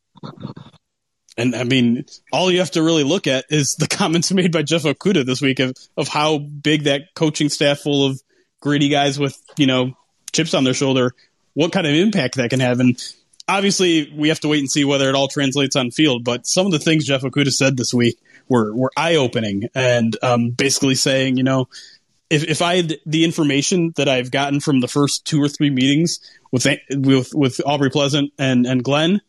And I mean, all you have to really look at is the comments made by Jeff Okudah this week of, of how big that coaching staff full of gritty guys with, you know, chips on their shoulder, what kind of impact that can have. And obviously, we have to wait and see whether it all translates on field. But some of the things Jeff Okudah said this week were, were eye opening and um, basically saying, you know, if, if I had the information that I've gotten from the first two or three meetings with with with Aubrey Pleasant and and Glenn,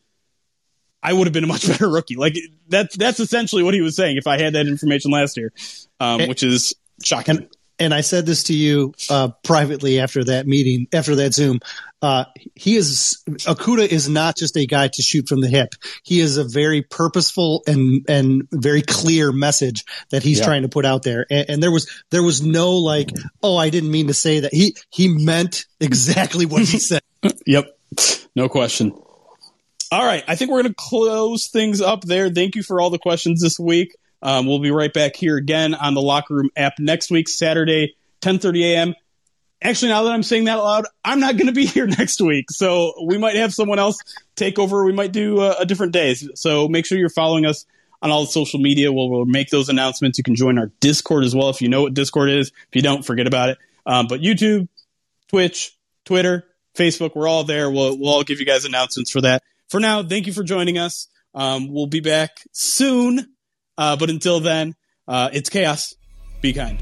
I would have been a much better rookie. Like that's that's essentially what he was saying. If I had that information last year, um, and, which is shocking. And, I said this to you uh, privately after that meeting, after that Zoom. Uh, he is Okudah is not just a guy to shoot from the hip. He is a very purposeful and and very clear message that he's yeah. trying to put out there. And, and, there was there was no like, oh, I didn't mean to say that. He he meant exactly what he said. yep, no question. All right, I think we're going to close things up there. Thank you for all the questions this week. Um, we'll be right back here again on the Locker Room app next week, Saturday, 10:30 a.m. actually, now that I'm saying that aloud, I'm not going to be here next week. So we might have someone else take over. We might do a, a different day. So make sure you're following us on all the social media. We'll, we'll make those announcements. You can join our Discord as well if you know what Discord is. If you don't, forget about it. Um, but YouTube, Twitch, Twitter, Facebook, we're all there. We'll, we'll all give you guys announcements for that. For now, thank you for joining us. Um, we'll be back soon. Uh, but until then, uh, it's chaos. Be kind.